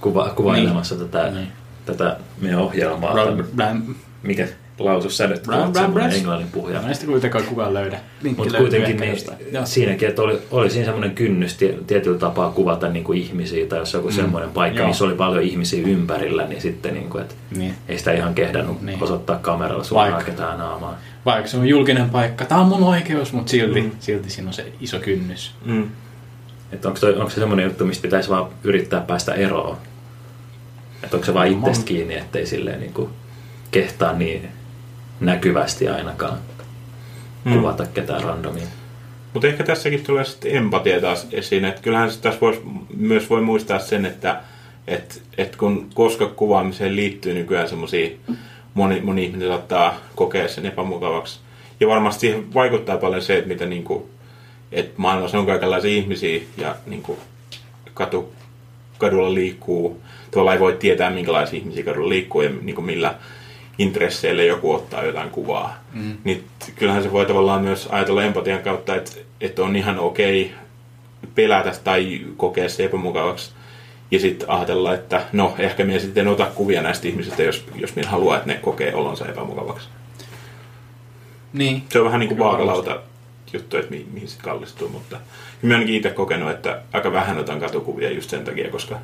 S3: kuva, kuvailemassa niin. tätä,
S2: Niin.
S3: tätä meidän ohjelmaa. Tai
S2: bra-
S3: mikä lausu sä nyt
S2: Bra-
S3: oot
S2: bra-
S3: semmoinen
S2: bras.
S3: englannin puhuja.
S2: Mä en sitä kuitenkaan kukaan löydä.
S3: Mutta kuitenkin niin,
S2: jostain.
S3: Siinäkin, että oli, oli siinä semmoinen kynnys tie, tietyllä tapaa kuvata niin kuin ihmisiä tai jos joku mm. semmoinen paikka,
S2: Joo.
S3: missä oli paljon ihmisiä ympärillä, niin sitten niin kuin, että
S2: Niin.
S3: ei sitä ihan kehdannut
S2: Niin.
S3: osoittaa kameralla suoraan
S2: Vaikka.
S3: ketään naamaa.
S2: Vaikka se on julkinen paikka, tämä on mun oikeus, mutta silti,
S1: Mm.
S2: silti siinä on se iso kynnys.
S1: Mm.
S3: Että onko, toi, onko se semmoinen juttu, mistä pitäisi vaan yrittää päästä eroon? Että onko se vaan itsestä kiinni, ettei silleen niin kuin kehtaa niin näkyvästi ainakaan
S1: Mm.
S3: kuvata ketään randomia.
S1: Mutta ehkä tässäkin tulee sitten empatia taas esiin. Että kyllähän se tässä vois, myös voi muistaa sen, että et, et kun koska kuvaamiseen liittyy nykyään semmoisia, moni, moni ihminen saattaa kokea sen epämukavaksi. Ja varmasti siihen vaikuttaa paljon se, että mitä niinku, et maailmassa on kaikenlaisia ihmisiä ja niinku, katu, kadulla liikkuu. Tavallaan ei voi tietää, minkälaisia ihmisiä kadulla liikkuu ja niinku millä intresseillä joku ottaa jotain kuvaa. Mm. Niin kyllähän se voi tavallaan myös ajatella empatian kautta, että, että on ihan okei pelätä tai kokea se epämukavaksi. Ja sitten ajatella, että no ehkä minä sitten en ota kuvia näistä ihmisistä, jos, jos minä haluan, että ne kokee olonsa epämukavaksi.
S2: Niin.
S1: Se on vähän niin kuin vaakalauta juttu, että mi- mihin se kallistuu, mutta minä ainakin itse kokenut, että aika vähän otan katukuvia just sen takia, koska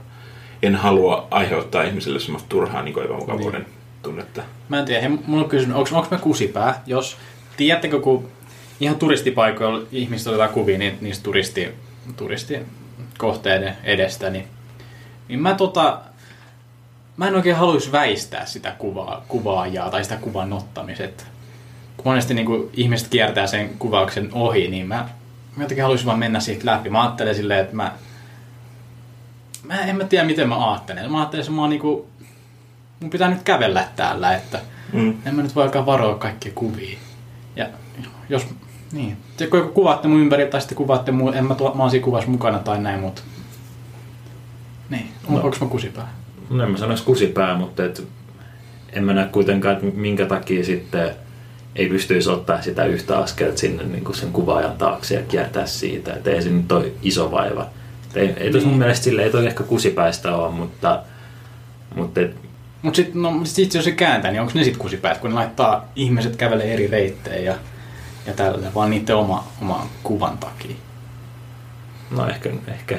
S1: en halua aiheuttaa ihmisille semmoista turhaa niin epämukavuuden niin. Tunnetta.
S2: Mä en tiedä, mulla on kysymys, onko, me kusipää? Jos, tiedättekö, kun ihan turistipaikoilla ihmiset otetaan kuvia niin, niistä turisti, turistikohteiden edestä, niin, niin mä tota, mä en oikein haluaisi väistää sitä kuvaa, kuvaajaa tai sitä kuvan ottamiset. Kun monesti niin kun ihmiset kiertää sen kuvauksen ohi, niin mä, mä jotenkin haluaisin vaan mennä siitä läpi. Mä ajattelen silleen, että mä, mä en mä tiedä miten mä ajattelen. Mä ajattelen, että mä oon niinku, mun pitää nyt kävellä täällä, että
S1: Mm.
S2: en mä nyt voi alkaa varoa kaikkia kuvia. Ja jos, niin. Joku kuvaatte mun ympäri tai sitten kuvaatte mun, en mä, tuo, mä oon siinä kuvassa mukana tai näin, mutta... Niin,
S3: No.
S2: onko mä kusipää?
S3: No en mä sanoisi kusipää, mutta et en mä näe kuitenkaan, että minkä takia sitten ei pystyisi ottaa sitä yhtä askelta sinne niin kuin sen kuvaajan taakse ja kiertää siitä. Että ei se nyt ole iso vaiva. Et ei, ei tos mun mielestä sille, ei toi ehkä kusipäistä ole, mutta, mutta et,
S2: Mutta sitten no, sit jos se kääntää, niin onko ne sitten kusipäät, kun ne laittaa ihmiset kävelee eri reittejä ja, ja tällä, vaan niiden oma, oma kuvan takia.
S3: no ehkä, ehkä,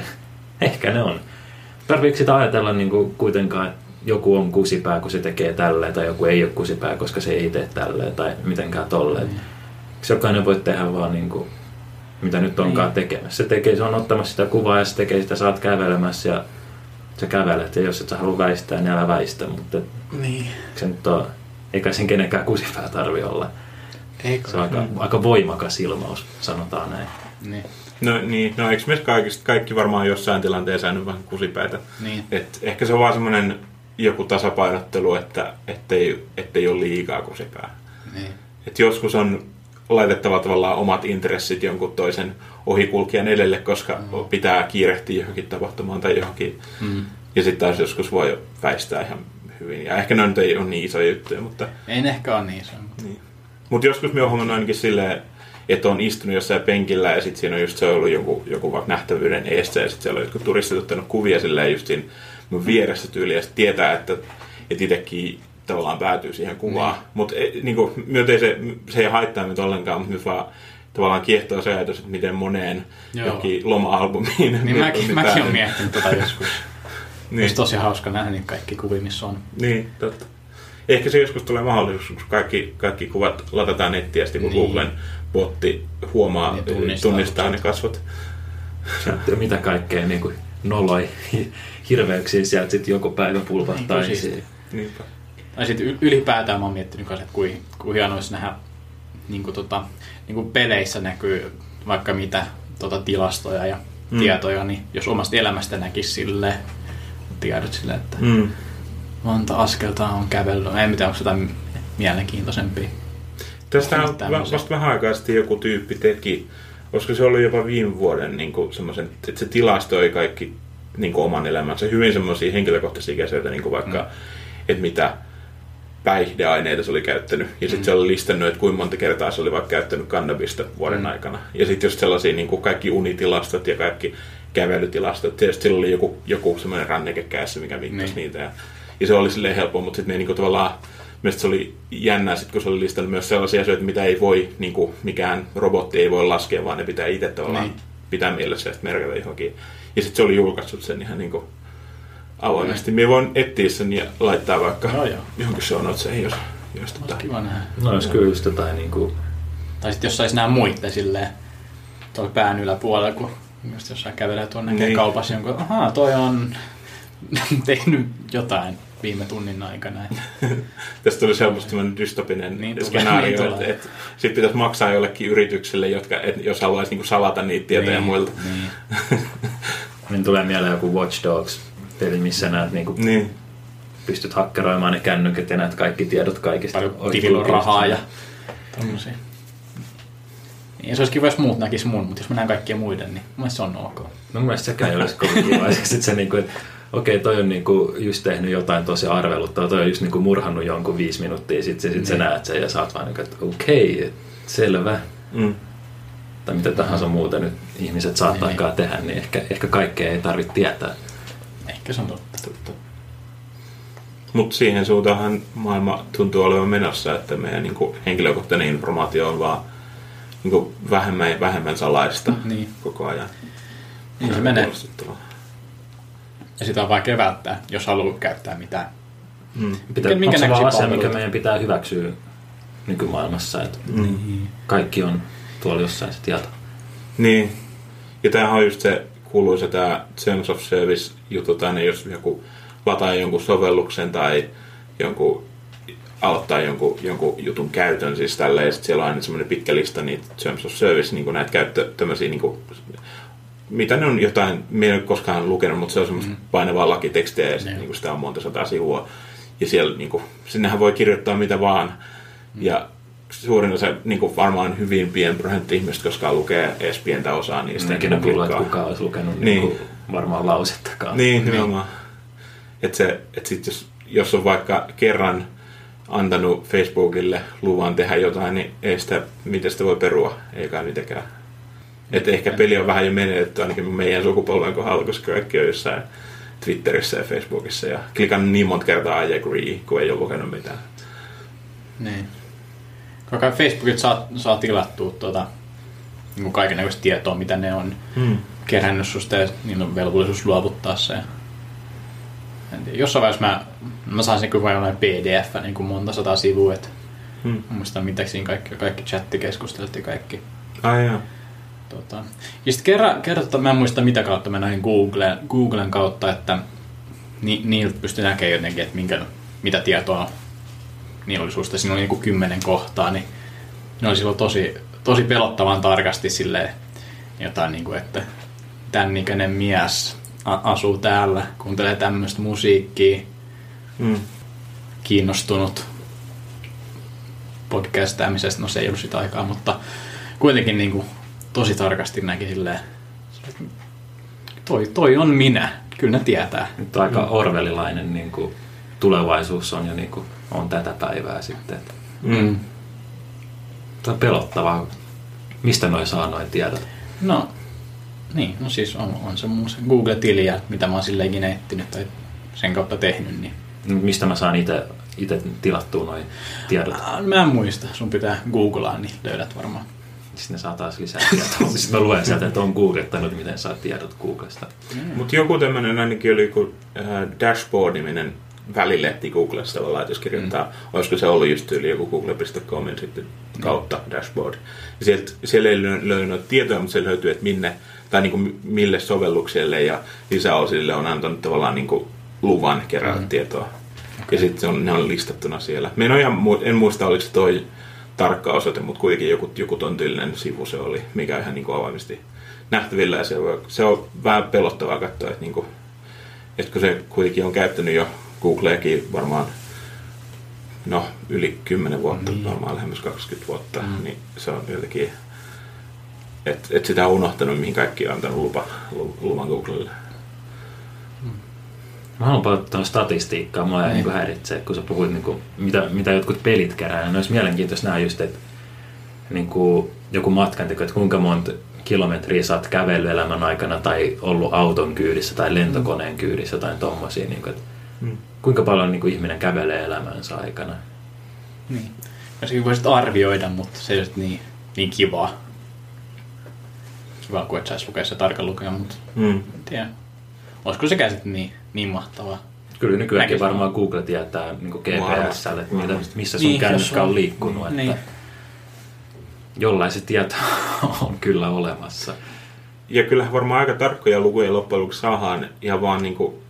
S3: ehkä ne on. Tarviiko sitä ajatella niin kuin kuitenkaan, että joku on kusipää, kun se tekee tälleen, tai joku ei ole kusipää, koska se ei tee tälleen, tai mitenkään tolleen. Eikö jokainen voi tehdä vaan niin kuin, mitä nyt onkaan
S2: Niin.
S3: tekemässä. Se tekee, se on ottamassa sitä kuvaa ja se tekee sitä, oot kävelemässä ja sä kävelet. Ja jos et sä halua väistää, niin älä väistä. Mutta
S2: Niin.
S3: se nyt on, eikä sen kenenkään kusipää tarvi olla.
S2: Eikö?
S3: Se on aika, aika voimakas ilmaus, sanotaan näin.
S2: Niin.
S1: No niin, no eikö meistä kaikista, kaikki varmaan jossain tilanteessa on vähän kusipäitä.
S2: Niin.
S1: Et ehkä se on vaan semmoinen joku tasapainottelu, että ettei, ettei ole liikaa kusipää.
S2: Niin.
S1: Et joskus on laitettava tavallaan omat intressit jonkun toisen ohikulkijan edelle, koska mm. pitää kiirehtiä johonkin tapahtumaan tai johonkin.
S2: Mm.
S1: Ja sitten taas joskus voi väistää ihan hyvin. Ja ehkä ne nyt ei ole niin isoja juttuja, mutta...
S2: Ei ehkä ole niin iso. mutta-
S1: Niin. Mutta joskus me huomannut ainakin silleen, että on istunut jossain penkillä ja sitten siinä on just se ollut joku, joku vaikka nähtävyyden este ja sitten siellä on jotkut turistit ottanut kuvia silleen just siinä mun vieressä tyyliin ja tietää, että, että itsekin tavallaan päätyy siihen kuvaan.
S2: Niin.
S1: Mutta niinku, myöten se, se ei haittaa nyt ollenkaan, mutta nyt vaan tavallaan kiehtoo se ajatus, että miten moneen
S2: Joo.
S1: johonkin loma-albumiin.
S2: Niin mäkin,
S1: on
S2: mäkin olen miettinyt tota joskus.
S1: Niin.
S2: Olisi tosi hauska nähdä niitä kaikki kuvia, missä on.
S1: Niin, totta. Ehkä se joskus tulee mahdollisuus, kun kaikki, kaikki kuvat latataan nettiä, sitten kun
S2: Niin.
S1: Googlen botti huomaa,
S2: Niin,
S1: tunnistaa,
S2: tunnistaa
S1: ne kasvot.
S3: Sitten mitä kaikkea niin kuin noloi hirveyksiä sieltä sitten joku päivä pulpahtaa
S2: Niin,
S3: esiin.
S1: Niinpä.
S2: Tai sitten ylipäätään mä oon miettinyt kanssa, että kuin, kuin hienoa olisi nähdä niin kuin tota, niin kuin peleissä näkyy vaikka mitä tota, tilastoja ja
S1: Mm.
S2: tietoja, niin jos omasta elämästä näkisi sille tiedot sille, että mm. Monta askelta on kävellyt. Ei mitään, onko jotain mielenkiintoisempia.
S1: Tästä on vasta vähän aikaa sitten joku tyyppi teki Koska se oli jopa viime vuoden niin kuin semmoisen, että se tilastoi kaikki niin kuin oman elämänsä. Hyvin semmoisia henkilökohtaisia käsitöitä, niin kuin vaikka, mm. että mitä päihdeaineita se oli käyttänyt. Ja sitten mm. se oli listannut, että kuinka monta kertaa se oli vaikka käyttänyt kannabista vuoden mm. aikana. Ja sitten just sellaisia niin kuin kaikki unitilastot ja kaikki kävelytilastot. Tietysti sillä oli joku, joku semmoinen rannekekässä, mikä mittasi niin. niitä. Ja, ja, se oli silleen helppo, mutta sitten ne niin kuin tavallaan Mielestäni se oli jännää, sit, kun se oli listannut myös sellaisia asioita, mitä ei voi, niin kuin mikään robotti ei voi laskea, vaan ne pitää itse tavallaan niin. pitää mielessä ja merkata johonkin. Ja sitten se oli julkaissut sen ihan niin kuin avoimesti. Minä voin etsiä sen ja laittaa vaikka no, joo. johonkin show notesiin, jos, jos tota...
S2: kiva nähdä.
S3: No olisi kyllä just jotain niin kuin...
S2: Tai sitten jos saisi nämä muita silleen tuolla pään yläpuolella, kun just jossain kävelee tuonne niin. kaupassa jonkun, ahaa, toi on tehnyt jotain viime tunnin aikana.
S1: Tästä tuli semmoista dystopinen niin skenaario, niin että, että sitten pitäisi maksaa jollekin yritykselle, jotka, et, jos haluaisi niin salata niitä tietoja niin, muilta.
S3: Niin. niin tulee mieleen joku Watch Dogs peli, missä näet niin kuin niin. pystyt hakkeroimaan ne kännykät ja näet kaikki tiedot kaikista.
S2: Paljon tilillä rahaa ja tommosia. Niin, se olisi kiva, jos muut näkis mun, mutta jos mä näen kaikkia muiden, niin mun se on ok.
S3: No mun mielestä sekään ei olisi kovin kiva. että se niin kuin, että okei, okay, toi on niinku just tehnyt jotain tosi arveluttavaa, toi on just niinku murhannut jonkun viisi minuuttia, sitten sit, sit sä niin. näet sen ja saat vaan niinku, että okei, okay, selvä. Mm. Tai mitä tahansa muuta nyt ihmiset saattaakaan niin. tehdä, niin ehkä, ehkä kaikkea ei tarvitse tietää.
S2: Ehkä se on totta. totta.
S1: Mutta siihen suuntaan maailma tuntuu olevan menossa, että meidän niin kuin, henkilökohtainen informaatio on vaan niin kuin, vähemmän ja vähemmän salaista niin. koko ajan.
S2: Niin se menee. Ja sitä on vaikea välttää, jos haluaa käyttää mitään.
S3: Mm. Pitää, minkä onko se vaan asia, mikä meidän pitää hyväksyä nykymaailmassa, että mm. kaikki on tuolla jossain se tieto.
S1: Niin. Ja tämähän on just se kuuluisa tämä Terms of Service juttu, tai jos joku lataa jonkun sovelluksen tai jonkun aloittaa jonkun, jonkun jutun käytön, siis tälleen, siellä on aina semmoinen pitkä lista niitä Terms of Service, niin näitä käyttö, tämmöisiä niin kuin, mitä ne on jotain, me en ole koskaan lukenut, mutta se on semmoista mm. painavaa lakitekstiä ja sit, niin kuin sitä on monta sataa sivua. Ja siellä niin kuin, sinnehän voi kirjoittaa mitä vaan. Mm. Ja suurin osa, niin kuin varmaan hyvin pien prosentti ihmistä koskaan lukee edes pientä osaa niistä.
S3: Mäkin en kuullut, että kukaan olisi lukenut niin. Niin varmaan lausettakaan.
S1: Niin, nimenomaan. Että se, että sit jos, jos on vaikka kerran antanut Facebookille luvan tehdä jotain, niin ei sitä, miten sitä voi perua, eikä mitenkään. Että ehkä peli on vähän jo menetetty ainakin meidän sukupolven kohdalla, koska kaikki on jossain Twitterissä ja Facebookissa ja klikan niin monta kertaa I agree, kun ei ole lukenut mitään.
S2: Niin. Koska Facebookit saa, saa tilattua tuota, niin kaikenlaista tietoa, mitä ne on hmm. kerännyt susta ja niin on velvollisuus luovuttaa se. En tiedä, jossain vaiheessa mä, mä saisin kyllä jollain pdf, niin kuin monta sataa sivua, että hmm. muistan mitä siinä kaikki, kaikki chattikeskustelut ja kaikki.
S1: Ai jaa.
S2: Tota. Ja sitten kerran, kerran tota, mä en muista mitä kautta mä näin Googlen, Googlen kautta, että ni, niiltä pystyi näkemään jotenkin, että minkä, mitä tietoa niillä oli susta. Siinä oli niin kuin kymmenen kohtaa, niin ne oli silloin tosi, tosi pelottavan tarkasti silleen jotain, niin kuin, että tämän ikäinen mies asuu täällä, kuuntelee tämmöistä musiikkia, mm. kiinnostunut podcastaamisesta, no se ei ollut sitä aikaa, mutta kuitenkin niin kuin tosi tarkasti näki silleen, toi, toi on minä, kyllä ne tietää.
S3: Nyt aika mm. orvelilainen niin kuin, tulevaisuus on jo niin kuin, on tätä päivää sitten. Mm. Tämä on pelottavaa. Mistä noin saa noin tiedot?
S2: No, niin, no siis on, on se mun se Google-tiliä, mitä mä oon silleen etsinyt tai sen kautta tehnyt. Niin.
S3: Mistä mä saan itse itse tilattua noin tiedot?
S2: Mä en muista, sun pitää googlaa, niin löydät varmaan.
S3: Sitten ne saa taas lisää tietoa. Sitten mä luen sieltä, että on googlettanut, miten saa tiedot Googlesta.
S1: Mm. Mutta joku tämmöinen ainakin oli kuin äh, Dashboard-niminen välilehti Googlesta tavallaan, että jos kirjoittaa, mm. olisiko se ollut just yli joku google.comin sitten kautta mm. dashboard. Ja sieltä, siellä ei löydy tietoja, mutta siellä löytyy, että minne, tai niin kuin mille sovellukselle ja lisäosille on antanut tavallaan niin kuin luvan kerätä mm. tietoa. Okay. Ja sitten on, ne on listattuna siellä. Me en, ihan, en muista, oliko se toi tarkka osoite, mutta kuitenkin joku, joku ton tyylinen sivu se oli, mikä ihan niin kuin avoimesti nähtävillä. Ja se, on, se on vähän pelottavaa katsoa, että, niin kuin, että kun se kuitenkin on käyttänyt jo Googleakin varmaan no, yli 10 vuotta, mm. varmaan lähemmäs 20 vuotta, mm. niin se on jotenkin Et, et sitä on unohtanut, mihin kaikki on antanut lupa, lu- luvan Googlelle.
S3: Mä haluan paljon statistiikkaa, mua niin. niin häiritsee, kun sä puhuit, niin kuin, mitä, mitä jotkut pelit kerää. Ne olisi mielenkiintoista nähdä just, että niin kuin, joku matkanteko, että kuinka monta kilometriä sä oot kävellyt elämän aikana tai ollut auton kyydissä tai lentokoneen kyydissä tai tommosia. Niin kuin, että mm. Kuinka paljon niin kuin, ihminen kävelee elämänsä aikana.
S2: Niin. Joskin voisit arvioida, mutta se ei ole niin, niin kivaa. Kiva, kun et saisi lukea se tarkan lukea, mutta mm. en tiedä. Olisiko se käsit niin, niin mahtavaa?
S3: Kyllä nykyäänkin Näkis varmaan Google tietää niin GPSlle, että mitä, missä sun niin, kännykkä on liikkunut. Että niin. Jollain se tieto on kyllä olemassa.
S1: Ja kyllähän varmaan aika tarkkoja lukuja loppujen lopuksi saadaan ihan vaan niin kuin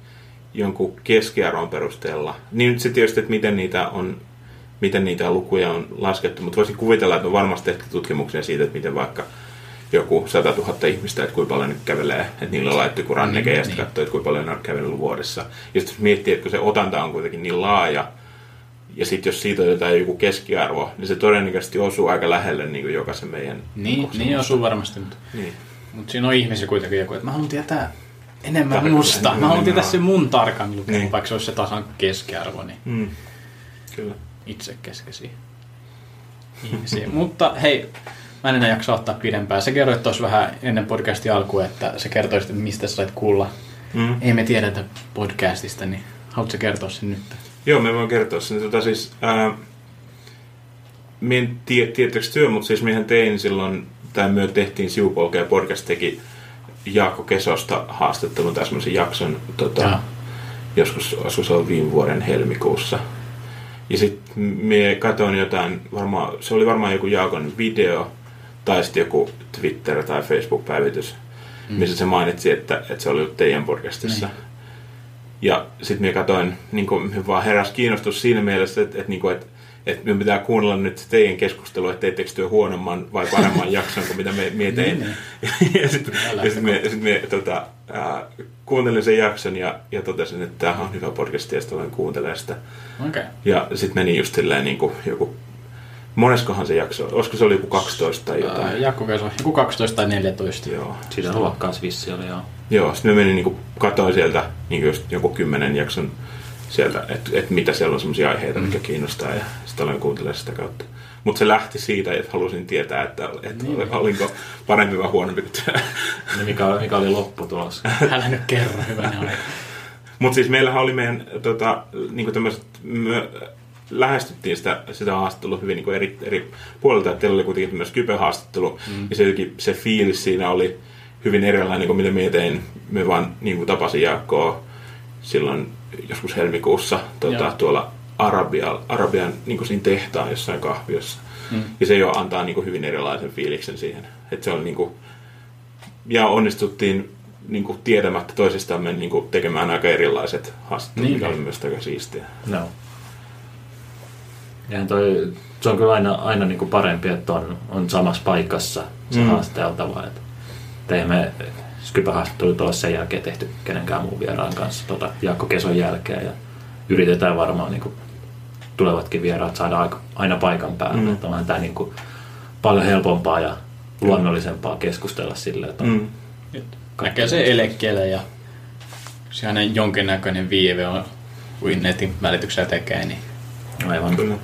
S1: jonkun keskiarvon perusteella. Niin nyt se tietysti, että miten niitä on miten niitä lukuja on laskettu, mutta voisin kuvitella, että on varmasti tehty tutkimuksia siitä, että miten vaikka joku 100 000 ihmistä, että kuinka paljon ne kävelee, että niillä on laittu joku ranneke ja sitten niin. katsoo, että kuinka paljon ne on kävellyt vuodessa. Ja sitten jos miettii, että kun se otanta on kuitenkin niin laaja, ja sitten jos siitä otetaan joku keskiarvo, niin se todennäköisesti osuu aika lähelle niin kuin jokaisen meidän...
S2: Niin, niin osuu varmasti, mutta, niin. mutta siinä on ihmisiä kuitenkin joku, että mä haluan tietää enemmän musta. Mä haluan tietää sen mun tarkan lukeman, niin. vaikka se olisi se tasan keskiarvo. Niin. Mm. Kyllä itsekeskeisiä ihmisiä. Mutta hei, mä en enää jaksa ottaa pidempään. Se kerroit tuossa vähän ennen podcastin alkua, että se kertoisit, että mistä sä sait kuulla. Mm. Ei me tiedetä podcastista, niin haluatko kertoa sen nyt?
S1: Joo, me voin kertoa sen. Tota siis, ää, en tiedä, työ, mutta siis mehän tein silloin, tai me tehtiin sivupolkea podcast teki Jaakko Kesosta haastattelun tai semmoisen jakson tota, joskus, joskus oli viime vuoden helmikuussa. Ja sitten me katsoin jotain, varmaan, se oli varmaan joku Jaakon video, tai sitten joku Twitter- tai Facebook-päivitys, mm. missä se mainitsi, että, että se oli ollut teidän podcastissa. Niin. Ja sitten me katsoin, niin kuin, vaan heräsi kiinnostus siinä mielessä, että, että, niin kuin, että että minun pitää kuunnella nyt teidän keskustelua, että teettekö työ huonomman vai paremman jakson kuin mitä me, me tein. Niin, niin. ja sitten sit me, sit me tota, äh, kuuntelin sen jakson ja, ja totesin, että tämä on hyvä podcast ja sitten kuuntelemaan sitä. Okay. Ja sitten meni just silleen niin kuin joku Moneskohan se jakso Olisiko se oli joku 12 tai jotain? Äh,
S2: Jakko joku 12 tai 14.
S3: Joo. Siitä luokkaas vissi oli, joo.
S1: Joo, sitten me menin niin kuin, katoin sieltä niin just joku kymmenen jakson sieltä, että et mitä siellä on sellaisia aiheita, mm. mikä kiinnostaa ja sitten aloin kuuntelemaan sitä kautta. Mutta se lähti siitä, että halusin tietää, että, että niin. olinko parempi vai huonompi kuin tämä.
S3: No mikä, mikä oli lopputulos?
S2: Älä nyt kerro, hyvä ne
S1: Mutta siis meillähän oli meidän tota, niin tämmöiset, me lähestyttiin sitä, sitä haastattelua hyvin niin eri, eri puolilta, että teillä oli kuitenkin myös kyberhaastattelu, mm. ja se, se fiilis siinä oli hyvin erilainen kuin mitä me tein. Me vaan niin kuin tapasin Jaakkoa silloin joskus helmikuussa tuota, tuolla Arabia, Arabian niin siinä tehtaan jossain kahviossa. Mm. Ja se jo antaa niin kuin, hyvin erilaisen fiiliksen siihen. Että se on niin kuin, ja onnistuttiin niin kuin, tiedämättä toisistamme niin kuin, tekemään aika erilaiset haastattelut, niin. mikä oli myös aika siistiä. No.
S3: Ja toi, se on kyllä aina, aina niin kuin parempi, että on, on samassa paikassa se mm. haasteltava. Että teemme Skype-haastattelut ole sen jälkeen tehty kenenkään muun vieraan kanssa tota, Jaakko Keson jälkeen ja yritetään varmaan niin kuin, tulevatkin vieraat saada aina paikan päälle. Mm. Että onhan tämä niin kuin, paljon helpompaa ja luonnollisempaa keskustella silleen, että mm.
S2: Näkee se elekkeelle ja jos hänen jonkinnäköinen viive on kuin netin välityksellä tekee, niin
S3: aivan kyllä.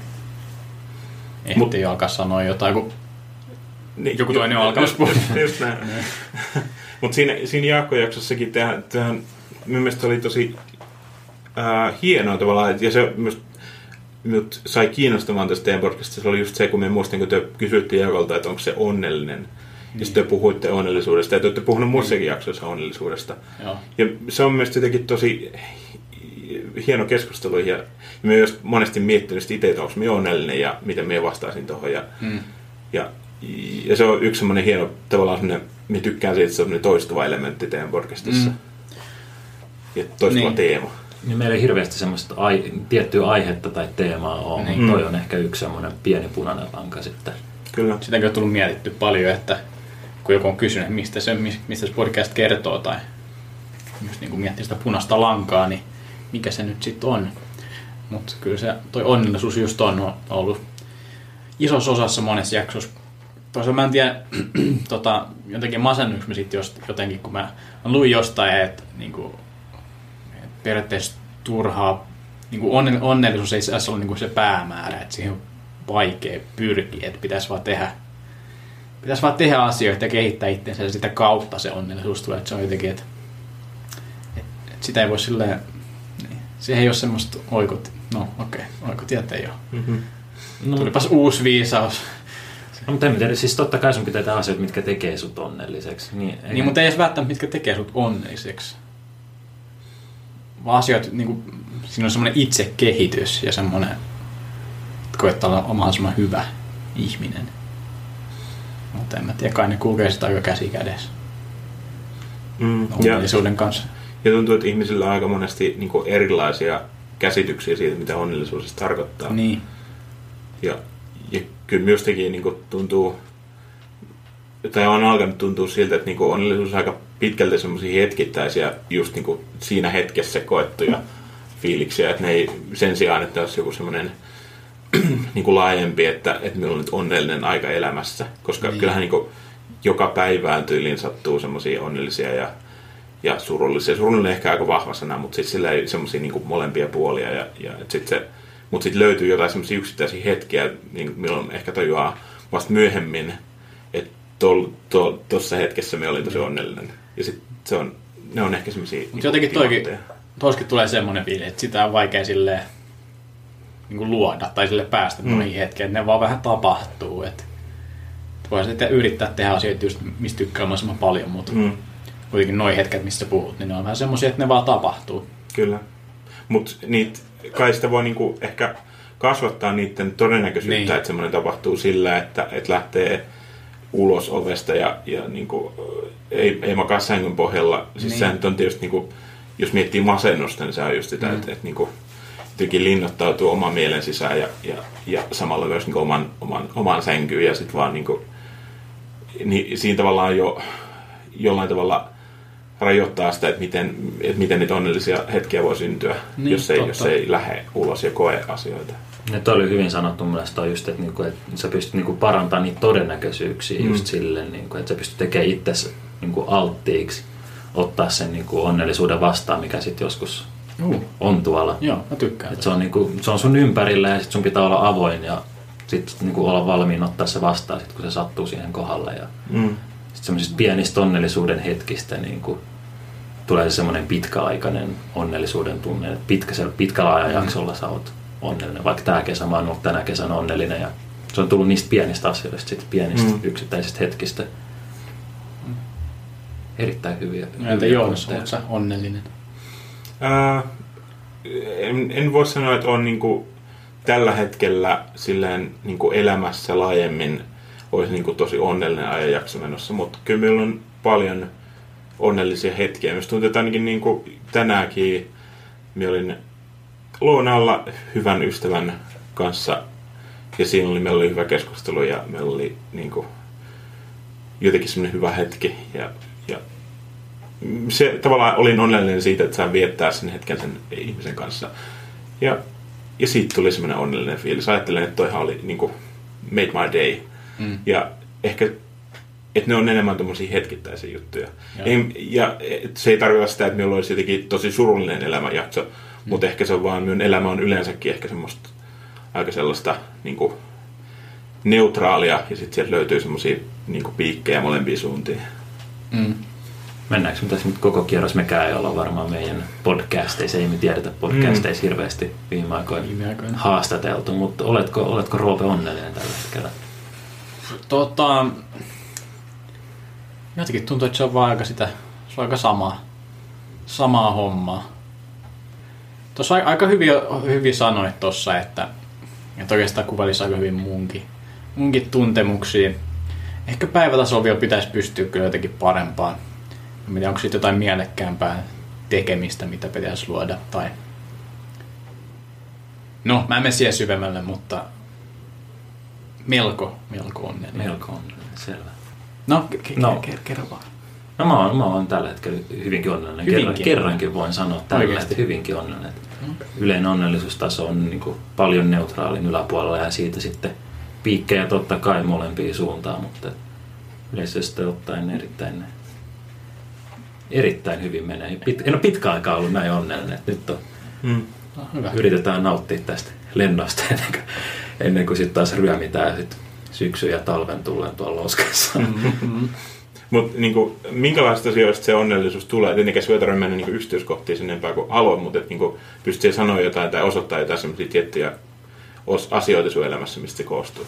S2: Ehti Mut, jo alkaa sanoa jotain, kun niin, joku toinen on alkanut puhua. Just näin.
S1: Mutta siinä, siinä Jaakko-jaksossakin tähän, tähän mielestäni oli tosi äh, hienoa tavallaan, ja se myös minut sai kiinnostamaan tästä teidän podcastista, se oli just se, kun me muistin, kun te kysyitte Jaakolta, että onko se onnellinen. Niin. Ja sitten te puhuitte onnellisuudesta, ja te olette puhunut muissakin niin. jaksoissa onnellisuudesta. Joo. Ja se on mielestäni jotenkin tosi hieno keskustelu, ja, ja me myös monesti miettinyt itse, että onko me onnellinen, ja miten me vastaisin tuohon. Ja, hmm. ja, ja se on yksi semmoinen hieno tavallaan semmoinen minä tykkään siitä, että se on toistuva elementti teidän podcastissa. Mm. Ja toistuva niin. teema.
S3: Niin meillä ei hirveästi semmoista ai, tiettyä aihetta tai teemaa ole, niin. mutta toi on ehkä yksi semmoinen pieni punainen lanka sitten.
S2: Kyllä. Sitäkin on tullut mietitty paljon, että kun joku on kysynyt, mistä se, mistä se podcast kertoo tai just niin kuin miettii sitä punaista lankaa, niin mikä se nyt sitten on. Mutta kyllä se toi onnellisuus just on ollut isossa osassa monessa jaksossa Toisaalta mä en tiedä, tota, jotenkin masennuks mä sitten jotenkin, kun mä, luin jostain, että niinku, et periaatteessa turhaa, niinku onne, onnellisuus ei se ole niinku se päämäärä, että siihen on vaikea pyrkiä, että pitäisi vaan tehdä pitäisi vaan tehdä asioita ja kehittää itseensä ja sitä kautta se onnellisuus tulee, että se on jotenkin, että, että, että sitä ei voi silleen, niin, siihen ei ole semmoista oikot, no okei, okay, oikotietä ei ole. Mm-hmm. No, Tulipas uusi viisaus.
S3: No, mutta en tiedä, siis totta kai sun pitää tehdä asioita, mitkä tekee sut onnelliseksi.
S2: Niin, niin mutta ei edes välttämättä, mitkä tekee sut onnelliseksi. Vaan asioita, niin kuin, siinä on semmoinen itsekehitys ja semmoinen, että koettaa olla mahdollisimman hyvä ihminen. Mutta en mä tiedä, kai ne kulkee sitä aika käsi kädessä. Mm, onnellisuuden kanssa.
S1: Ja tuntuu, että ihmisillä on aika monesti niin erilaisia käsityksiä siitä, mitä onnellisuus tarkoittaa.
S2: Niin.
S1: Ja, ja kyllä minustakin niin tuntuu, tai on alkanut tuntua siltä, että niin onnellisuus on aika pitkälti semmoisia hetkittäisiä, just niin siinä hetkessä koettuja fiiliksiä, että ne ei sen sijaan, että olisi joku semmoinen niin kuin laajempi, että, että minulla on nyt onnellinen aika elämässä. Koska niin. kyllähän niin kuin, joka päivään tyyliin sattuu semmoisia onnellisia ja, ja surullisia. Surullinen ehkä aika vahva sana, mutta sitten sillä ei semmoisia niin molempia puolia. Ja, ja sit se, mutta sitten löytyy jotain semmoisia yksittäisiä hetkiä, niin milloin ehkä tajuaa vasta myöhemmin, että tuossa hetkessä me olin tosi niin. onnellinen. Ja sitten se on, ne on ehkä semmoisia
S2: Mutta jotenkin toikin, toiskin tulee semmoinen fiilis, että sitä on vaikea silleen niin kuin luoda tai sille päästä mm. noihin että ne vaan vähän tapahtuu. Että voi sitten yrittää tehdä asioita just, mistä tykkää mahdollisimman paljon, mutta mm. kuitenkin noin hetket, mistä puhut, niin ne on vähän semmoisia, että ne vaan tapahtuu.
S1: Kyllä. Mutta kai sitä voi niinku ehkä kasvattaa niiden todennäköisyyttä, niin. että semmoinen tapahtuu sillä, että, että lähtee ulos ovesta ja, ja niinku, ei, ei makaa sängyn pohjalla. Siis niin. sehän on tietysti, niinku, jos miettii masennusta, niin se on just sitä, mm. että, että niinku, jotenkin linnoittautuu oman mielen sisään ja, ja, ja samalla myös niin oman, oman, oman sänkyyn ja sitten vaan niin kuin, niin siinä tavallaan jo jollain tavalla rajoittaa sitä, että miten, että miten niitä onnellisia hetkiä voi syntyä, niin, jos, ei, jos ei lähde ulos ja koe asioita.
S3: Ja toi oli hyvin sanottu mun mielestä just, että, niinku, että sä pystyt niinku parantamaan niitä todennäköisyyksiä mm. just silleen, niinku, että sä pystyt tekemään itsesi niinku alttiiksi ottaa sen niinku onnellisuuden vastaan, mikä sitten joskus
S2: uh.
S3: on tuolla.
S2: Joo, mä tykkään.
S3: Et se, on niinku, se on sun ympärillä ja sit sun pitää olla avoin ja sitten niinku olla valmiin ottaa se vastaan, sit, kun se sattuu siihen kohdalle. Ja mm. Sitten semmoisista pienistä onnellisuuden hetkistä niinku, tulee se semmoinen pitkäaikainen onnellisuuden tunne. Että pitkä, pitkällä ajanjaksolla mm. sä oot onnellinen. Vaikka tämä kesä mä oon ollut tänä kesänä onnellinen ja se on tullut niistä pienistä asioista, sit pienistä mm. yksittäisistä hetkistä. Erittäin hyviä.
S2: Entä Joonas, onnellinen?
S1: Ää, en, en voi sanoa, että on niinku tällä hetkellä silleen niinku elämässä laajemmin olisi niinku tosi onnellinen ajanjakso menossa, mutta kyllä meillä on paljon onnellisia hetkiä. Myös tuntuu, että ainakin niinku tänäänkin minä olin lounalla hyvän ystävän kanssa ja siinä oli, meillä oli hyvä keskustelu ja meillä oli niinku, jotenkin semmoinen hyvä hetki ja se tavallaan olin onnellinen siitä, että saan viettää sen hetken sen ihmisen kanssa. Ja, ja siitä tuli semmoinen onnellinen fiilis. Ajattelen, että toihan oli niin kuin, made my day. Mm. Ja ehkä että ne on enemmän tuommoisia hetkittäisiä juttuja. Ei, ja se ei tarkoita sitä, että minulla olisi jotenkin tosi surullinen elämänjakso, mm. mutta ehkä se on vaan, minun elämä on yleensäkin ehkä semmoista aika sellaista niin kuin, neutraalia, ja sitten sieltä löytyy semmoisia niin piikkejä molempiin suuntiin.
S3: Mm. Mennäänkö me tässä nyt koko kierros? Mekään ei olla varmaan meidän podcasteissa, ei me tiedetä podcasteissa mm. hirveästi viime aikoina, viime aikoina haastateltu, mutta oletko, oletko Roope onnellinen tällä hetkellä?
S2: Tota, jotenkin tuntuu, että se on vaan aika sitä, se on aika samaa, samaa hommaa. Tuossa aika hyvin, hyvin sanoit tuossa, että, että oikeastaan kuvailisi aika hyvin munkin, munkin tuntemuksia. Ehkä päivätasolla vielä pitäisi pystyä kyllä jotenkin parempaan tiedä, onko sitten jotain mielekkäämpää tekemistä, mitä pitäisi luoda. Tai... No, mä en mene siihen syvemmälle, mutta melko, melko onnellinen.
S3: Melko onnellinen, selvä.
S2: No, k- no. K- kerro vaan.
S3: No mä oon, mä oon tällä hetkellä hyvinkin onnellinen. Hyvinkin. Kerran, kerrankin voin sanoa tällä hetkellä hyvinkin onnellinen. Mm. Yleinen onnellisuustaso on niin kuin paljon neutraalin yläpuolella ja siitä sitten piikkejä totta kai molempiin suuntaan, mutta yleisesti ottaen erittäin, erittäin hyvin menee. Pit, en ole pitkä aikaa ollut näin onnellinen, että nyt on,
S1: Mm.
S2: No, hyvä.
S3: yritetään nauttia tästä lennosta ennen kuin, ennen kuin sitten taas ryömitään sit syksyn ja talven tullen tuolla loskassa.
S2: Mm-hmm.
S1: Mutta niinku, minkälaista asioista se onnellisuus tulee? Tietenkin se voi mennä niinku yksityiskohtiin sen enempää kuin haluan, mutta et, niinku, pystytkö sanoa jotain tai osoittaa jotain sellaisia tiettyjä asioita sun elämässä, mistä se koostuu?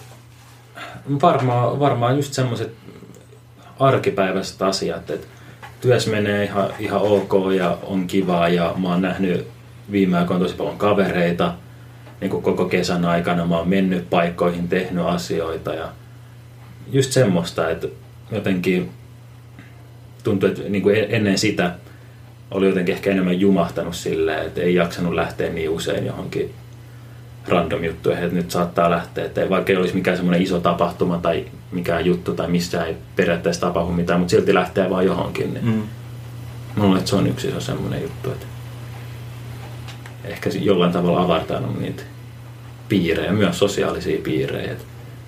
S3: Varmaan, varmaan just semmoiset arkipäiväiset asiat, että työssä menee ihan, ihan ok ja on kivaa ja mä oon nähnyt viime aikoina tosi paljon kavereita niin kuin koko kesän aikana. Mä oon mennyt paikkoihin, tehnyt asioita ja just semmoista, että jotenkin tuntui, että niin kuin ennen sitä oli jotenkin ehkä enemmän jumahtanut silleen, että ei jaksanut lähteä niin usein johonkin random juttuihin, että nyt saattaa lähteä, että vaikka ei olisi mikään semmoinen iso tapahtuma tai mikään juttu tai missä ei periaatteessa tapahdu mitään, mutta silti lähtee vaan johonkin. Niin
S1: Mm.
S3: Luulen, että se on yksi iso semmoinen juttu, että ehkä jollain tavalla avartanut niitä piirejä, myös sosiaalisia piirejä. Että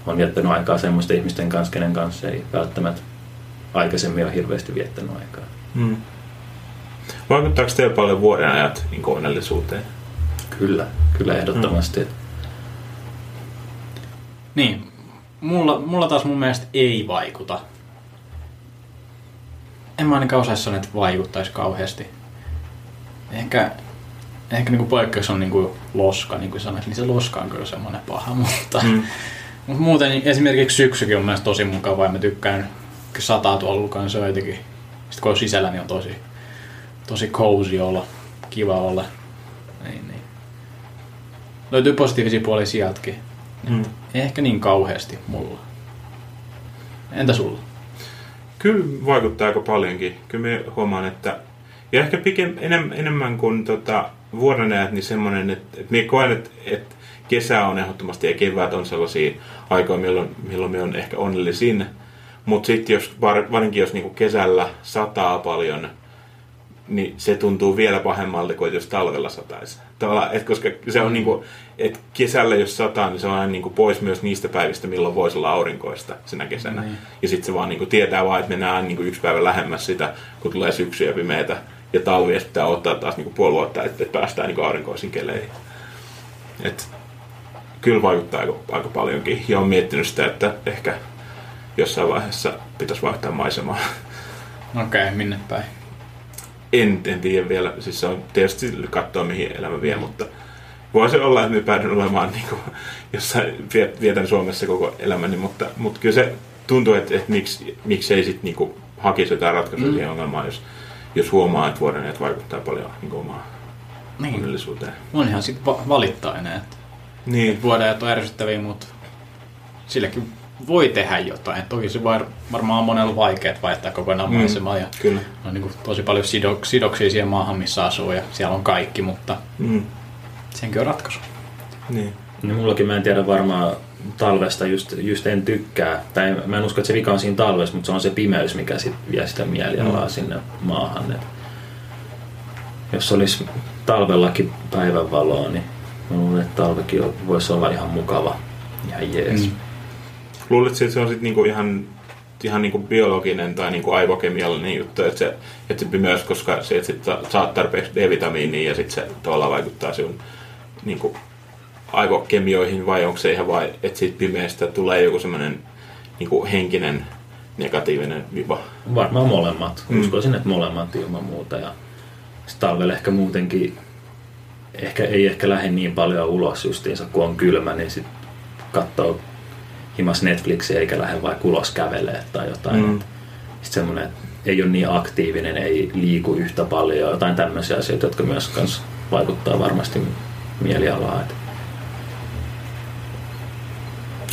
S3: on viettänyt aikaa semmoisten ihmisten kanssa, kenen kanssa ei välttämättä aikaisemmin ole hirveästi viettänyt aikaa.
S1: Mm. Vaikuttaako teillä paljon vuoden ajat niin onnellisuuteen?
S3: Kyllä, kyllä ehdottomasti. Mm.
S2: Niin, mulla, mulla taas mun mielestä ei vaikuta. En mä ainakaan osaa sanoa, että vaikuttaisi kauheasti. Ehkä, ehkä niinku poikkeus on niinku loska, niin kuin sanoit, niin se loska on kyllä semmoinen paha, mutta,
S1: Mm.
S2: mutta muuten niin esimerkiksi syksykin on mielestäni tosi mukavaa ja mä tykkään sataa tuolla lukaan, se on jotenkin, sitten kun on sisällä, niin on tosi, tosi cozy olla, kiva olla. Niin, niin. Löytyy positiivisia puolia sieltäkin.
S1: Mm.
S2: Ei ehkä niin kauheasti mulla. Entä sulla?
S1: Kyllä vaikuttaa aika paljonkin. Kyllä mä huomaan, että ja ehkä pikem, enem, enemmän kuin tota, vuodenajat, niin semmoinen, että, että minä koen, että, että kesä on ehdottomasti ja kevät on sellaisia aikoja, milloin, milloin me on ehkä onnellisin. Mutta sitten jos, var- varsinkin jos niinku kesällä sataa paljon, niin se tuntuu vielä pahemmalta kuin jos talvella sataisi. Tavallaan, et koska se on niinku, että kesällä jos sataa, niin se on aina niinku pois myös niistä päivistä, milloin voisi olla aurinkoista sinä kesänä.
S2: Niin.
S1: Ja sitten se vaan niinku tietää vaan, että mennään aina niinku yksi päivä lähemmäs sitä, kun tulee syksy ja pimeätä. Ja talvi ja pitää ottaa taas niinku puoli vuotta, että, päästään niinku aurinkoisiin keleihin. Et, kyllä vaikuttaa aika, aika paljonkin. Ja olen miettinyt sitä, että ehkä jossain vaiheessa pitäisi vaihtaa maisemaa.
S2: Okei, okay, minne päin?
S1: En, en tiedä vielä. Siis se on tietysti katsoa, mihin elämä vie, mutta voi se olla, että me päädyn olemaan niin kuin, jossain, viet- vietän Suomessa koko elämäni, mutta, mutta kyllä se tuntuu, että, että miksi, miksi ei sitten niin hakisi jotain ratkaisua mm. siihen ongelmaan, jos, jos huomaa, että vuoden että vaikuttaa paljon niin kuin, omaan
S2: Niin.
S1: onnellisuuteen.
S2: Onhan sit va- valittaa enää. Että
S1: Niin,
S2: vuodenajat on ärsyttäviä, mutta silläkin voi tehdä jotain. Toki se var, varmaan on monella vaikeet vaihtaa kokonaan
S1: Mm.
S2: maisemaa ja
S1: kyllä.
S2: on niin kuin tosi paljon sido, sidoksia siihen maahan, missä asuu ja siellä on kaikki, mutta
S1: Mm.
S2: senkin on ratkaisu.
S1: Niin.
S3: Niin mullakin mä en tiedä varmaan talvesta just, just en tykkää. Tai mä en usko, että se vika on siinä talvessa, mutta se on se pimeys, mikä sit vie sitä mielialaa mm. sinne maahan. Et jos olisi talvellakin päivänvaloa, niin mä luulen, että talvekin voisi olla ihan mukava. Ihan jees.
S2: Mm.
S1: Luuletko, että se on sitten niinku ihan, ihan niinku biologinen tai niinku aivokemiallinen juttu, että se, että se pimeys, koska se, että sit sa- saat tarpeeksi D-vitamiinia ja sitten se tavallaan vaikuttaa sinun niinku aivokemioihin vai onko se ihan vai, että siitä pimeästä tulee joku semmoinen niinku henkinen negatiivinen viba?
S3: Varmaan molemmat.
S1: Mm.
S3: Uskoisin, että molemmat ilman muuta. Ja talvella ehkä muutenkin, ehkä, ei ehkä lähde niin paljon ulos justiinsa, kun on kylmä, niin sit katsoo himas Netflixiä eikä lähde vaikka ulos kävelee tai jotain.
S1: Mm.
S3: Sitten semmoinen, että ei ole niin aktiivinen, ei liiku yhtä paljon, jotain tämmöisiä asioita, jotka myös kans vaikuttaa varmasti mielialaan.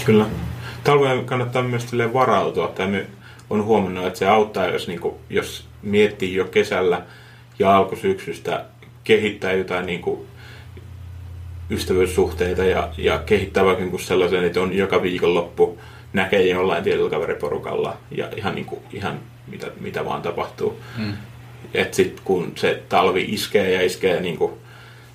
S1: Kyllä. Talveen kannattaa myös varautua. Me on huomannut, että se auttaa, jos, niinku, jos miettii jo kesällä ja alkusyksystä kehittää jotain niinku, ystävyyssuhteita ja, ja kehittää vaikka niinku sellaisen, että on joka viikonloppu näkee jollain tietyllä kaveriporukalla ja ihan, niinku, ihan mitä, mitä vaan tapahtuu.
S2: Mm.
S1: Et sit kun se talvi iskee ja iskee niinku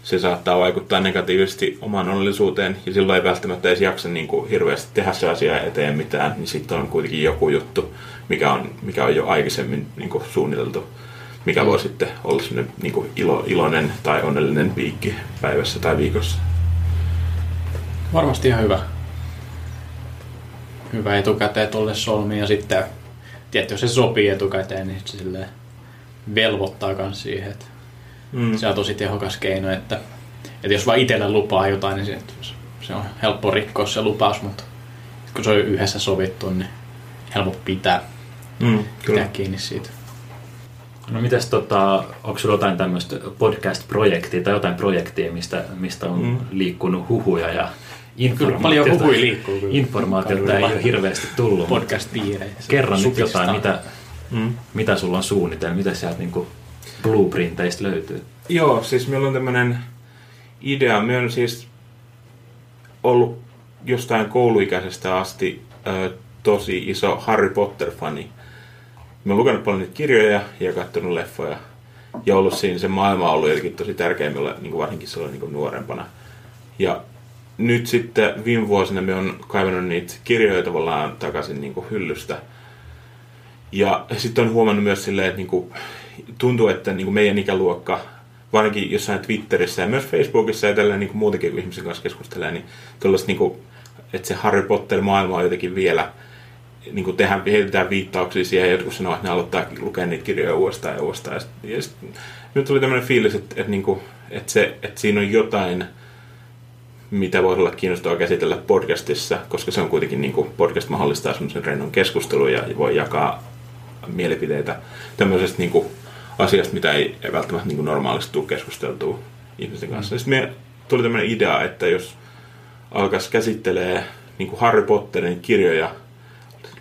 S1: se saattaa vaikuttaa negatiivisesti omaan onnellisuuteen ja silloin ei välttämättä edes jaksa niin kuin hirveästi tehdä se asia eteen mitään, niin sitten on kuitenkin joku juttu, mikä on, mikä on jo aikaisemmin niin kuin suunniteltu, mikä voi sitten olla sellainen niin kuin ilo, iloinen tai onnellinen viikki päivässä tai viikossa.
S2: Varmasti ihan hyvä. Hyvä etukäteen tuolle solmi ja sitten, tietysti jos se sopii etukäteen, niin se silleen velvoittaa myös siihen, että mm. se on tosi tehokas keino, että, että jos vaan itsellä lupaa jotain, niin se, se on helppo rikkoa se lupaus, mutta kun se on yhdessä sovittu, niin helppo pitää, mm, pitää kiinni siitä.
S3: No mites tota, onko sulla jotain tämmöistä podcast-projektia tai jotain projektia, mistä, mistä on mm. liikkunut huhuja ja
S2: informaatiota, paljon huhui liikkuu.
S3: Kyllä. Informaatiota ei ole hirveästi tullut.
S2: Podcast-piireissä.
S3: Kerro nyt jotain, mitä, mm. mitä sulla on suunnitelma, mitä sieltä niinku blueprinteistä löytyy?
S1: Joo, siis meillä on tämmöinen idea. Me on siis ollut jostain kouluikäisestä asti ö, tosi iso Harry Potter-fani. Mä oon lukenut paljon niitä kirjoja ja katsonut leffoja. Ja ollut siinä se maailma on ollut tosi tärkeä mulle, niin kuin varsinkin silloin niin kuin nuorempana. Ja nyt sitten viime vuosina me on kaivannut niitä kirjoja tavallaan takaisin niin kuin hyllystä. Ja sitten on huomannut myös silleen, että niin kuin, tuntuu, että niin kuin meidän ikäluokka, varsinkin jossain Twitterissä ja myös Facebookissa ja tällä niin kuin muutenkin, kun ihmisen kanssa keskustelee, niin, niin kuin, että se Harry Potter-maailma on jotenkin vielä, niin kuin tehdään, heitetään viittauksia siihen, ja jotkut sanoo, että ne aloittaa lukea niitä kirjoja uudestaan ja uudestaan. Ja, sit, ja sit, nyt tuli tämmöinen fiilis, että, että, niin kuin, että, se, että siinä on jotain, mitä voisi olla kiinnostavaa käsitellä podcastissa, koska se on kuitenkin niin kuin podcast mahdollistaa semmoisen rennon keskustelun ja voi jakaa mielipiteitä tämmöisestä niin kuin asiasta, mitä ei, ei välttämättä niin kuin normaalisti tule keskusteltua ihmisten kanssa. Mm. Sitten me tuli tämmöinen idea, että jos alkaisi käsittelee niin kuin Harry Potterin kirjoja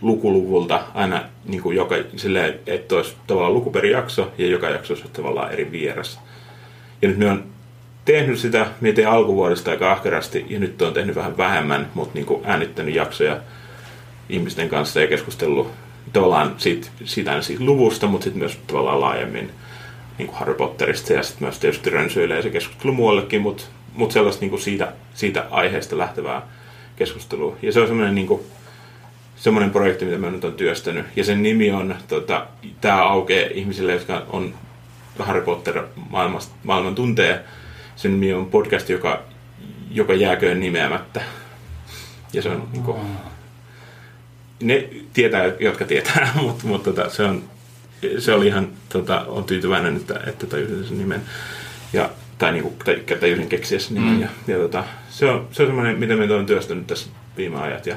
S1: lukuluvulta aina niin kuin joka, silleen, että olisi tavallaan lukuperijakso ja joka jakso olisi tavallaan eri vieras. Ja nyt me on tehnyt sitä, mietin alkuvuodesta aika ahkerasti ja nyt on tehnyt vähän vähemmän, mutta niin kuin äänittänyt jaksoja ihmisten kanssa ja keskustellut tavallaan siitä, siitä, siitä luvusta, mutta sitten myös tavallaan laajemmin niin kuin Harry Potterista ja sitten myös tietysti rönsyilee se keskustelu muuallekin, mutta, mutta sellaista niin kuin siitä, siitä aiheesta lähtevää keskustelua. Ja se on semmoinen niin kuin, semmoinen projekti, mitä mä nyt on työstänyt. Ja sen nimi on, tota, tämä aukeaa ihmisille, jotka on Harry Potter maailmasta, maailman tuntee. Sen nimi on podcast, joka, joka jääköön nimeämättä. Ja se on niin kuin, ne tietää, jotka tietää, mutta, mutta tota, se, on, se oli ihan, tota, on tyytyväinen, että, että tajusin sen nimen. Ja, tai, niinku, tai tajusin keksiä sen nimen. Mm. Ja, ja tota, se on, se on semmoinen, mitä me olen työstänyt tässä viime ajat. Ja,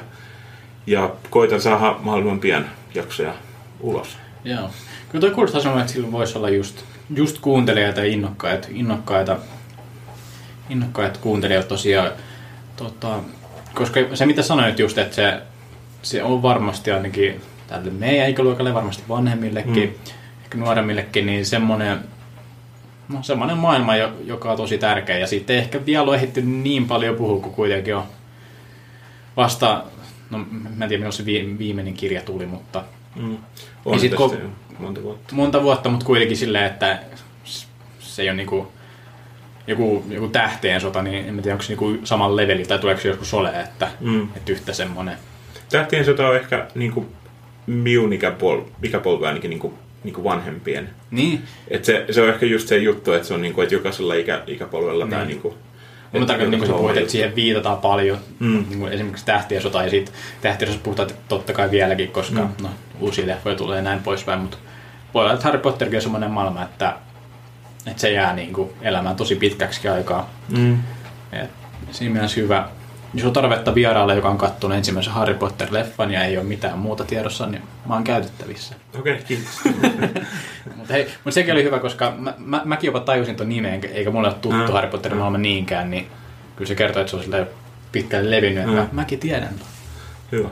S1: ja koitan saada mahdollisimman pian jaksoja ulos.
S2: Joo. Kyllä toi kuulostaa semmoinen, että sillä voisi olla just, just kuuntelijoita ja innokkaita, innokkaita, innokkaita kuuntelijoita tosiaan. Tota, koska se mitä sanoit just, että se se on varmasti ainakin tälle meidän ikäluokalle, varmasti vanhemmillekin, mm. ehkä nuoremmillekin, niin semmoinen, no, semmoinen maailma, joka on tosi tärkeä. Ja sitten ehkä vielä on ehditty niin paljon puhua, kun kuitenkin on vasta, no mä en tiedä milloin se viimeinen kirja tuli, mutta...
S1: Mm. On sit, ko- monta vuotta.
S2: Monta vuotta, mutta kuitenkin silleen, että se ei ole niinku joku, joku tähteen sota, niin en tiedä, onko se niinku saman leveli tai tuleeko se joskus ole, että, mm. että yhtä semmoinen
S1: Tähtien sota on ehkä niin kuin, minun ikäpol, ikäpolvi ainakin niin kuin, niin kuin vanhempien.
S2: Niin.
S1: Et se, se on ehkä just se juttu, että se on niin kuin, että jokaisella ikä, ikäpolvella niin. tai niin
S2: Mä tarkoitan, niin kuin että siihen viitataan paljon, mm. niin kuin esimerkiksi tähtien sota, ja siitä tähtien puhutaan totta kai vieläkin, koska mm. no, uusia leffoja tulee näin poispäin, mutta voi olla, että Harry Potterkin on semmoinen maailma, että, että se jää niin kuin elämään tosi pitkäksi aikaa. Mm. Et siinä mielessä hyvä, jos on tarvetta vieraalle, joka on katsonut ensimmäisen Harry Potter-leffan ja ei ole mitään muuta tiedossa, niin mä oon käytettävissä.
S1: Okei, okay, kiitos.
S2: mutta, hei, mutta sekin oli hyvä, koska mä, mä, mäkin jopa tajusin tuon nimeen, eikä mulle ole tuttu mm. Harry Potterin maailma niinkään, niin kyllä se kertoo, että se on sille pitkälle levinnyt, mm. mä, mäkin tiedän.
S1: Hyvä.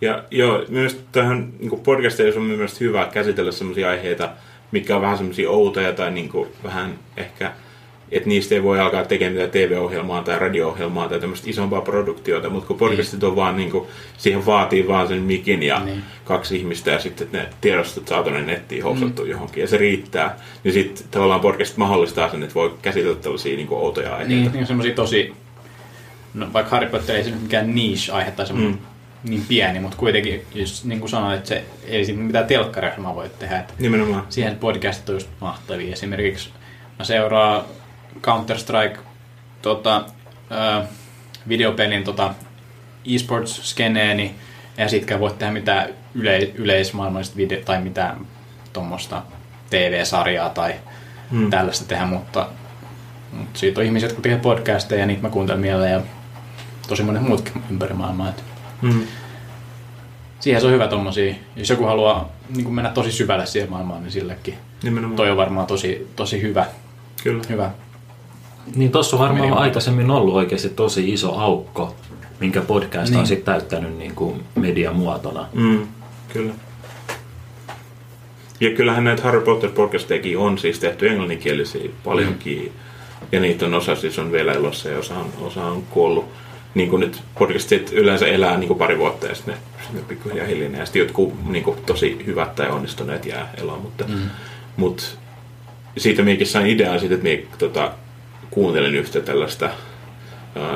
S1: Ja joo, myös tähän niin podcasteissa on myös hyvä käsitellä sellaisia aiheita, mitkä on vähän semmoisia outoja tai niin kuin, vähän ehkä että niistä ei voi alkaa tekemään TV-ohjelmaa tai radio-ohjelmaa tai tämmöistä isompaa produktiota, mutta kun podcastit on vaan niin kuin, siihen vaatii vaan sen mikin ja
S2: Niin.
S1: kaksi ihmistä ja sitten ne tiedostot saa tuonne nettiin housattu johonkin ja se riittää, niin sitten tavallaan podcast mahdollistaa sen, että voi käsitellä tällaisia niin kuin outoja aiheita.
S2: Niin, niin semmoisia tosi, no vaikka Harry Potter ei se nyt mikään niche-aihe tai semmoinen
S1: Mm.
S2: niin pieni, mutta kuitenkin, jos niin kuin sanoin, että se ei siitä mitään telkkariohjelmaa voi tehdä, että
S1: Nimenomaan.
S2: siihen podcastit on just mahtavia. Esimerkiksi mä seuraan Counter-Strike tota, ö, videopelin tota, e-sports-skeneeni, ja sitkään voi tehdä mitään yle, yleismaailmallista video tai mitään tuommoista TV-sarjaa tai
S1: Mm.
S2: mm. tällaista tehdä, mutta, mutta siitä on ihmisiä, jotka tekee podcasteja ja niitä mä kuuntelen mieleen ja tosi monet muutkin ympäri maailmaa. Että
S1: Mm.
S2: siihen se on hyvä tommosia. Jos joku haluaa niin mennä tosi syvälle siihen maailmaan, niin sillekin
S1: Nimenomaan.
S2: toi on varmaan tosi, tosi hyvä.
S1: Kyllä.
S2: hyvä.
S3: Niin tossa on varmaan
S2: Meni
S3: aikaisemmin ollut oikeasti tosi iso aukko, minkä podcast
S2: Niin.
S3: on sitten täyttänyt niin kuin mediamuotona.
S1: Mm, kyllä. Ja kyllähän näitä Harry Potter podcastejakin on siis tehty englanninkielisiä paljonkin. Mm. Ja niitä on osa siis on vielä elossa ja osa on, osa on kuollut. Niin kuin nyt podcastit yleensä elää niin kuin pari vuotta ja sitten ne, sitten ne pikkuhiljaa hiljenee. Ja sitten jotkut niin kuin, tosi hyvät tai onnistuneet jää eloon. Mutta, mm. mutta siitä minäkin sain idean siitä, että minä tota, kuuntelin yhtä tällaista.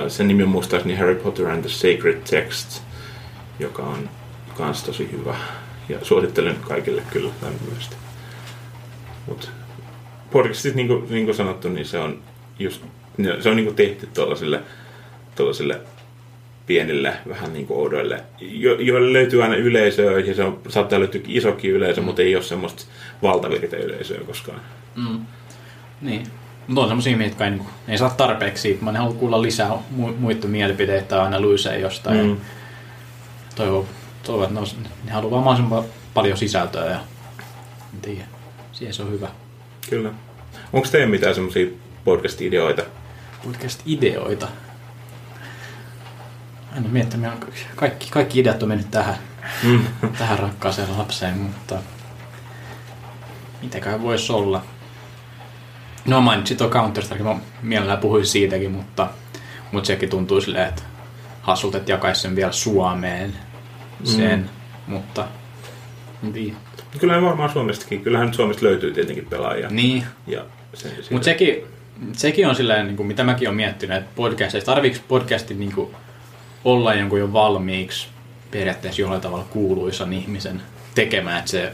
S1: Sen nimi on muistaakseni Harry Potter and the Sacred Text, joka on kans tosi hyvä. Ja suosittelen kaikille kyllä lämpimästi. Mut podcastit, niin kuin, niin kuin sanottu, niin se on just, se on niin kuin tehty tuollaisille, tuollaisille pienille, vähän niin kuin oudoille, jo, joille löytyy aina yleisöä, ja se on, saattaa löytyä isokin yleisö, mm. mutta ei ole semmoista valtavirta yleisöä koskaan.
S2: Mm. Niin. Mutta on semmosia ihmisiä, jotka ei, niin ei saa tarpeeksi siitä. Mä ne haluan kuulla lisää mu- muiden mielipiteitä aina luisee jostain.
S1: Mm.
S2: Toivon, toivon, että ne, ne haluaa vaan mahdollisimman paljon sisältöä. Ja, en tiedä. Siihen se on hyvä.
S1: Kyllä. Onko teillä mitään semmoisia podcast-ideoita?
S2: Podcast-ideoita. En meillä on kaikki, kaikki ideat on mennyt tähän,
S1: Mm.
S2: tähän rakkaaseen lapseen, mutta mitäkään voisi olla. No mainitsit tuo counter strike mä mielellään puhuisin siitäkin, mutta, mutta sekin tuntuu silleen, että hassulta, että jakaisi sen vielä Suomeen sen, mm. mutta tiedä.
S1: Kyllähän varmaan Suomestakin. Kyllähän nyt Suomesta löytyy tietenkin pelaajia.
S2: Niin,
S1: Ja se, se,
S2: Mutta sekin, sekin on silleen, niin kuin, mitä mäkin olen miettinyt, että podcasteissa, tarviiko podcastin niin kuin, olla jonkun jo valmiiksi periaatteessa jollain tavalla kuuluisan ihmisen tekemään, että se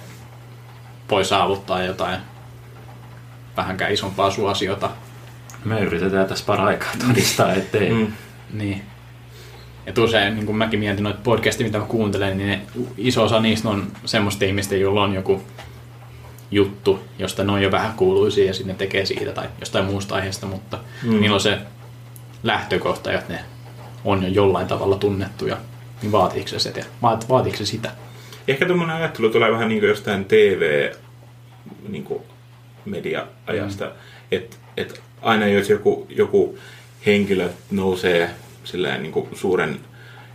S2: voi saavuttaa jotain vähänkään isompaa suosiota.
S3: Me yritetään tässä paraikaa todistaa, ettei.
S1: Mm.
S2: Niin. Et usein, niin kuin mäkin mietin noita podcastia, mitä mä kuuntelen, niin ne, iso osa niistä on semmoista ihmistä, joilla on joku juttu, josta ne on jo vähän kuuluisia ja sitten ne tekee siitä tai jostain muusta aiheesta, mutta
S1: Mm.
S2: mm. niillä on se lähtökohta, että ne on jo jollain tavalla tunnettuja. Niin vaatiiko se, sitä? Vaat, vaatiiko se sitä?
S1: Ehkä tuommoinen ajattelu tulee vähän niin kuin jostain TV niin kuin media-ajasta. Mm. Että et aina jos joku, joku henkilö nousee silleen niin kuin suuren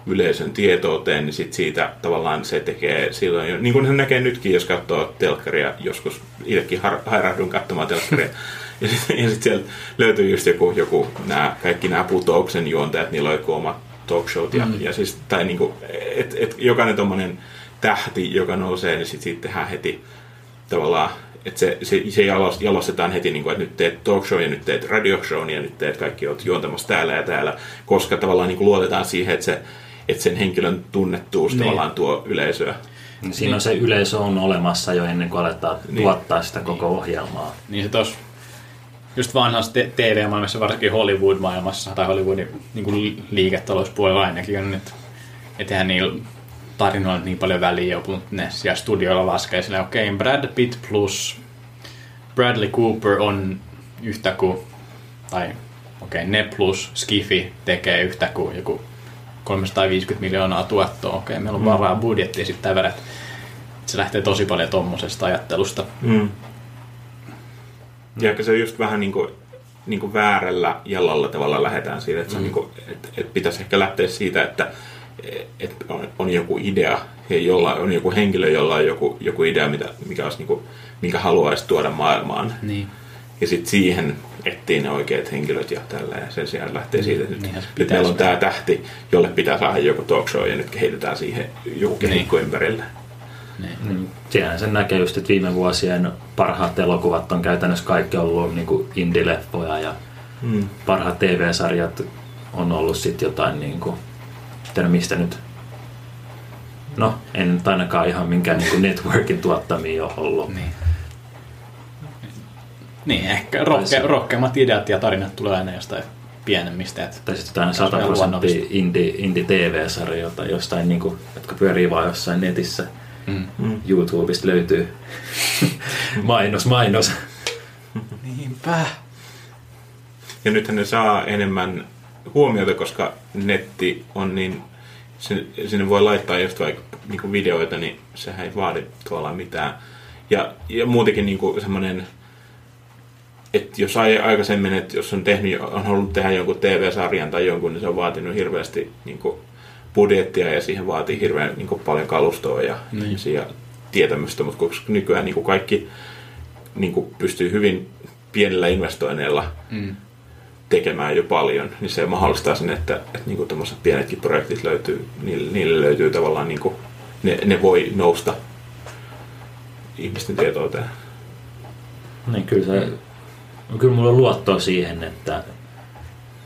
S1: yleisön tietouteen, niin sit siitä tavallaan se tekee silloin jo, niin kuin se näkee nytkin, jos katsoo telkkaria, joskus itsekin har, hairahdun katsomaan telkkaria, ja sitten sit sieltä löytyy just joku, joku nämä, kaikki nämä putouksen juontajat, niillä on joku oma talk showt, ja, mm. ja siis, tai niin kuin, et, et jokainen tommonen tähti, joka nousee, niin sit siitä tehdään heti tavallaan, että se, se, se jalos- jalostetaan heti, niin kuin, että nyt teet talk show ja nyt teet radio show ja nyt teet kaikki oot juontamassa täällä ja täällä, koska tavallaan niin kuin luotetaan siihen, että, se, että sen henkilön tunnettuus
S2: Niin.
S1: tavallaan tuo yleisöä.
S3: Siinä on se yleisö on olemassa jo ennen kuin aletaan
S1: Niin.
S3: tuottaa sitä koko ohjelmaa.
S2: Niin se tos, just vanhassa te- TV-maailmassa, varsinkin Hollywood-maailmassa tai Hollywoodin niin kuin liiketalouspuolella ainakin on, että et eihän niillä tarinoilla niin paljon väliä mutta ne siellä studioilla laskee okei, okay, Brad Pitt plus Bradley Cooper on yhtä kuin, tai okei, okay, ne plus Skiffy tekee yhtä kuin joku 350 miljoonaa tuottoa, okei, okay, meillä on varaa budjetti ja sitten tämä se lähtee tosi paljon tommosesta ajattelusta.
S1: Mm. Ja ehkä se on just vähän niin kuin, niin kuin väärällä jalalla tavalla lähdetään siitä, että, se on niin kuin, että, että pitäisi ehkä lähteä siitä, että, että on, on joku idea jolla on joku henkilö, jolla on joku, joku idea, mitä, mikä olisi niin kuin, minkä haluaisi tuoda maailmaan.
S2: Niin.
S1: ja sitten siihen etsii ne oikeat henkilöt ja tällä ja sen sijaan lähtee siitä, että nyt, nyt meillä on tämä tähti, jolle pitää saada joku talk show ja nyt kehitetään siihen joku kehikko ympärille.
S2: Niin.
S3: Niin, Siinähän sen näkee just, että viime vuosien parhaat elokuvat on käytännössä kaikki ollut niin kuin indie-leffoja ja
S1: Mm.
S3: parhaat TV-sarjat on ollut sitten jotain niin kuin, mistä nyt, no en nyt ainakaan ihan minkään niin kuin networkin tuottamia ole ollut.
S2: Niin. Niin, ehkä rohke, rohkeammat ideat ja tarinat tulee aina jostain pienemmistä. Että
S3: Tai sitten jotain
S2: Se on
S3: 100
S2: ihan
S3: prosenttia indie, indie TV-sarjoja tai jostain, niin kuin, jotka pyörii vaan jossain netissä.
S2: mm.
S1: Mm.
S3: YouTubesta löytyy mainos, mainos.
S2: Niinpä.
S1: Ja nythän ne saa enemmän huomiota, koska netti on niin, sinne, sinne voi laittaa just vaikka niin videoita, niin sehän ei vaadi tavallaan mitään. Ja, ja muutenkin niin semmoinen, että jos ai- aikaisemmin, että jos on, tehnyt, on halunnut tehdä jonkun TV-sarjan tai jonkun, niin se on vaatinut hirveästi niin kuin budjettia ja siihen vaatii hirveän niin kuin paljon kalustoa ja
S2: Niin.
S1: ja tietämystä, mutta koska nykyään niin kuin kaikki niin kuin pystyy hyvin pienillä investoinneilla
S2: Mm.
S1: Tekemään jo paljon, niin se mahdollistaa sen, että, että niin tuommoiset pienetkin projektit löytyy, niille, niille löytyy tavallaan, niin kuin, ne, ne voi nousta ihmisten tietouteen.
S3: Niin kyllä, se, kyllä mulla on luottoa siihen, että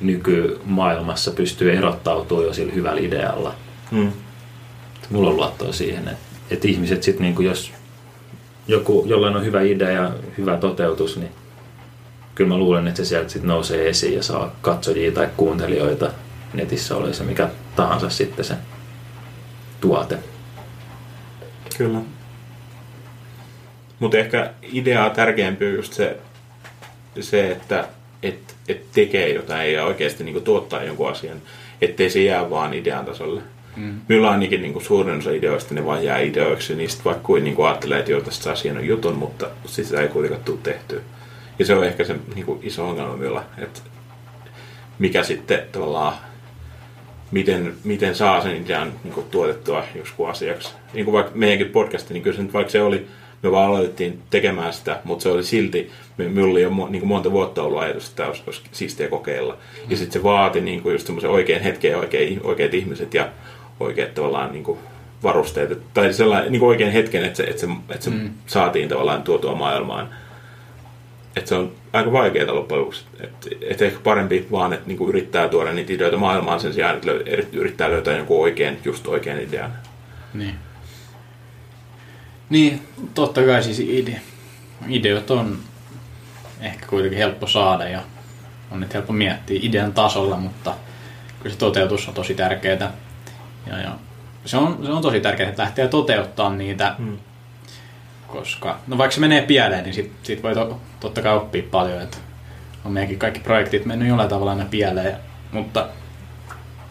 S3: nykymaailmassa pystyy erottautumaan jo sillä hyvällä idealla.
S1: Mm.
S3: Mulla on luottoa siihen, että, että ihmiset sitten, niin jos joku, jollain on hyvä idea ja hyvä toteutus, niin kyllä mä luulen, että se sieltä sitten nousee esiin ja saa katsojia tai kuuntelijoita netissä, oli se mikä tahansa sitten se tuote.
S1: Kyllä. Mutta ehkä ideaa tärkeämpi on just se, se että et, et tekee jotain ja oikeasti niinku tuottaa jonkun asian, ettei se jää vaan idean tasolle.
S2: Mm.
S1: Minulla ainakin niinku suurin osa ideoista ne vaan jää ideoiksi, ja niistä vaikka kuin niinku ajattelee, että joo, tästä saa hienon jutun, mutta sitä ei kuitenkaan tule tehtyä. Ja se on ehkä se niinku iso ongelma minulla, että mikä sitten tavallaan, miten, miten saa sen idean niinku tuotettua joskus asiaksi. Niin kuin vaikka meidänkin podcasti, niin kyllä se nyt vaikka se oli, me vaan aloitettiin tekemään sitä, mutta se oli silti, me, minulla oli jo niin kuin monta vuotta ollut ajatus, että tämä olisi, siistiä kokeilla. Ja sitten se vaati niin kuin just semmoisen oikean hetken ja oikein, oikeat ihmiset ja oikeat tavallaan niin kuin varusteet. Et- Tai sellainen niin kuin oikein hetken, että se, että se, että se
S2: Mm.
S1: saatiin tavallaan tuotua maailmaan. Että se on aika vaikeaa loppujen lopuksi. Että et ehkä parempi vaan, että niinku yrittää tuoda niitä ideoita maailmaan sen sijaan, että löy- yrittää löytää jonkun oikein, just oikean idean.
S2: Niin. Niin, totta kai siis ide, ideot on ehkä kuitenkin helppo saada ja on nyt helppo miettiä idean tasolla, mutta kyllä se toteutus on tosi tärkeää. Ja, ja se, on, se on tosi tärkeää, että lähtee toteuttaa niitä,
S1: Mm.
S2: Koska no vaikka se menee pieleen, niin sit, sit voi to, totta kai oppia paljon, että on meidänkin kaikki projektit mennyt jollain tavalla aina pieleen, mutta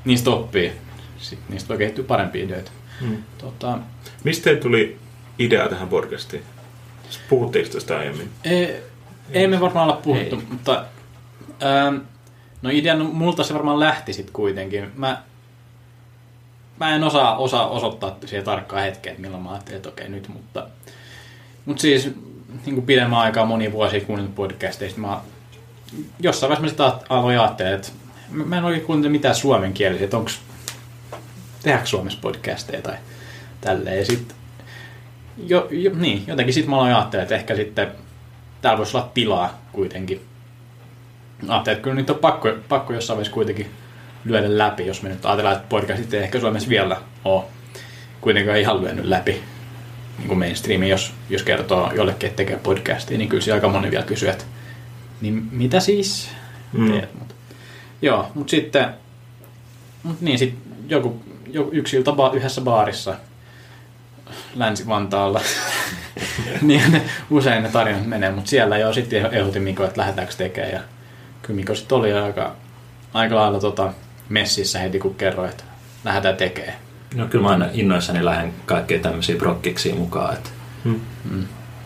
S2: niistä oppii. Sitten niistä voi kehittyä parempia ideoita.
S1: Mm.
S2: Tota,
S1: Mistä tuli idea tähän podcastiin? Puhuttiinko tästä aiemmin?
S2: Ei, ei me varmaan olla puhuttu,
S3: Ei.
S2: mutta ähm, no idean multa se varmaan lähti sitten kuitenkin. Mä, mä en osaa, osaa osoittaa siihen tarkkaa hetkeä, että milloin mä ajattelin, että okei nyt, mutta, mutta siis niin kuin pidemmän aikaa moni vuosi kuunnellut podcasteista, mä jossain vaiheessa mä sitten aloin ajattelemaan, että mä en oikein kuuntele mitään suomenkielisiä, että onko tehdäänkö Suomessa podcasteja tai tälleen. Sit, jo, jo, niin, jotenkin sitten mä aloin ajattelemaan, että ehkä sitten täällä voisi olla tilaa kuitenkin. Ajattelin, että kyllä nyt on pakko, pakko jossain vaiheessa kuitenkin lyödä läpi, jos me nyt ajatellaan, että podcastit ei ehkä Suomessa vielä ole kuitenkaan ihan lyönyt läpi niin kuin mainstreamin, jos, jos kertoo jollekin, että tekee podcastia, niin kyllä se aika moni vielä kysyy, että niin mitä siis
S1: Mm.
S2: teet? Mut, joo, mutta sitten mut niin, sit joku, joku yksi ilta ba- yhdessä baarissa Länsi-Vantaalla, niin ne, usein ne tarinat menee, mutta siellä jo sitten ehdotin Miko, että lähdetäänkö tekemään. Ja kyllä Miko sitten oli aika, aika lailla tota, messissä heti, kun kerroin, että lähdetään tekemään.
S3: No kyllä mä aina innoissani lähden kaikkea tämmöisiä prokkiksi mukaan, että
S1: Mm.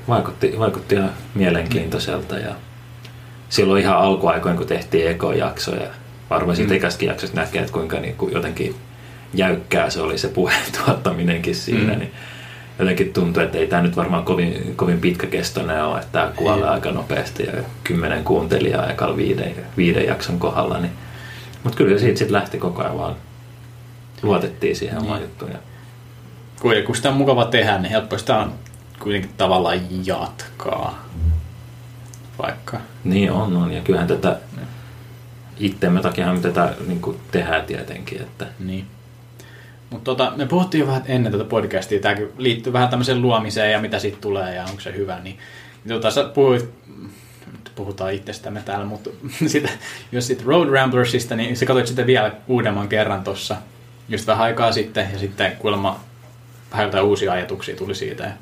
S3: vaikutti, vaikutti ihan mielenkiintoiselta ja silloin ihan alkuaikoin, kun tehtiin ekojakso ja varmaan siitä
S2: Mm.
S3: mm. jaksosta näkee, että kuinka niin kuin jotenkin jäykkää se oli se puheen tuottaminenkin siinä,
S2: Mm.
S3: niin jotenkin tuntuu, että ei tämä nyt varmaan kovin, kovin pitkäkestoinen ole, että tämä kuolee ei. aika nopeasti ja kymmenen kuuntelijaa ekalla viiden, viiden jakson kohdalla. Niin. Mutta kyllä siitä sitten lähti koko ajan vaan luotettiin siihen niin. omaan juttuun.
S2: Kuitenkin kun sitä on mukava tehdä, niin helppo sitä on kuitenkin tavallaan jatkaa. Vaikka.
S3: Niin on, on. Ja kyllähän tätä itsemme takia me tätä niin tehdään tietenkin. Että.
S2: Niin. Mutta tota, me puhuttiin jo vähän ennen tätä podcastia, tämäkin liittyy vähän tämmöiseen luomiseen ja mitä siitä tulee ja onko se hyvä, niin tota, sä puhuit, puhutaan itsestämme täällä, mutta sitä, jos sitten Road Ramblersista, niin sä katsoit sitten vielä uudemman kerran tuossa just vähän aikaa sitten ja sitten kuulemma vähän jotain uusia ajatuksia tuli siitä.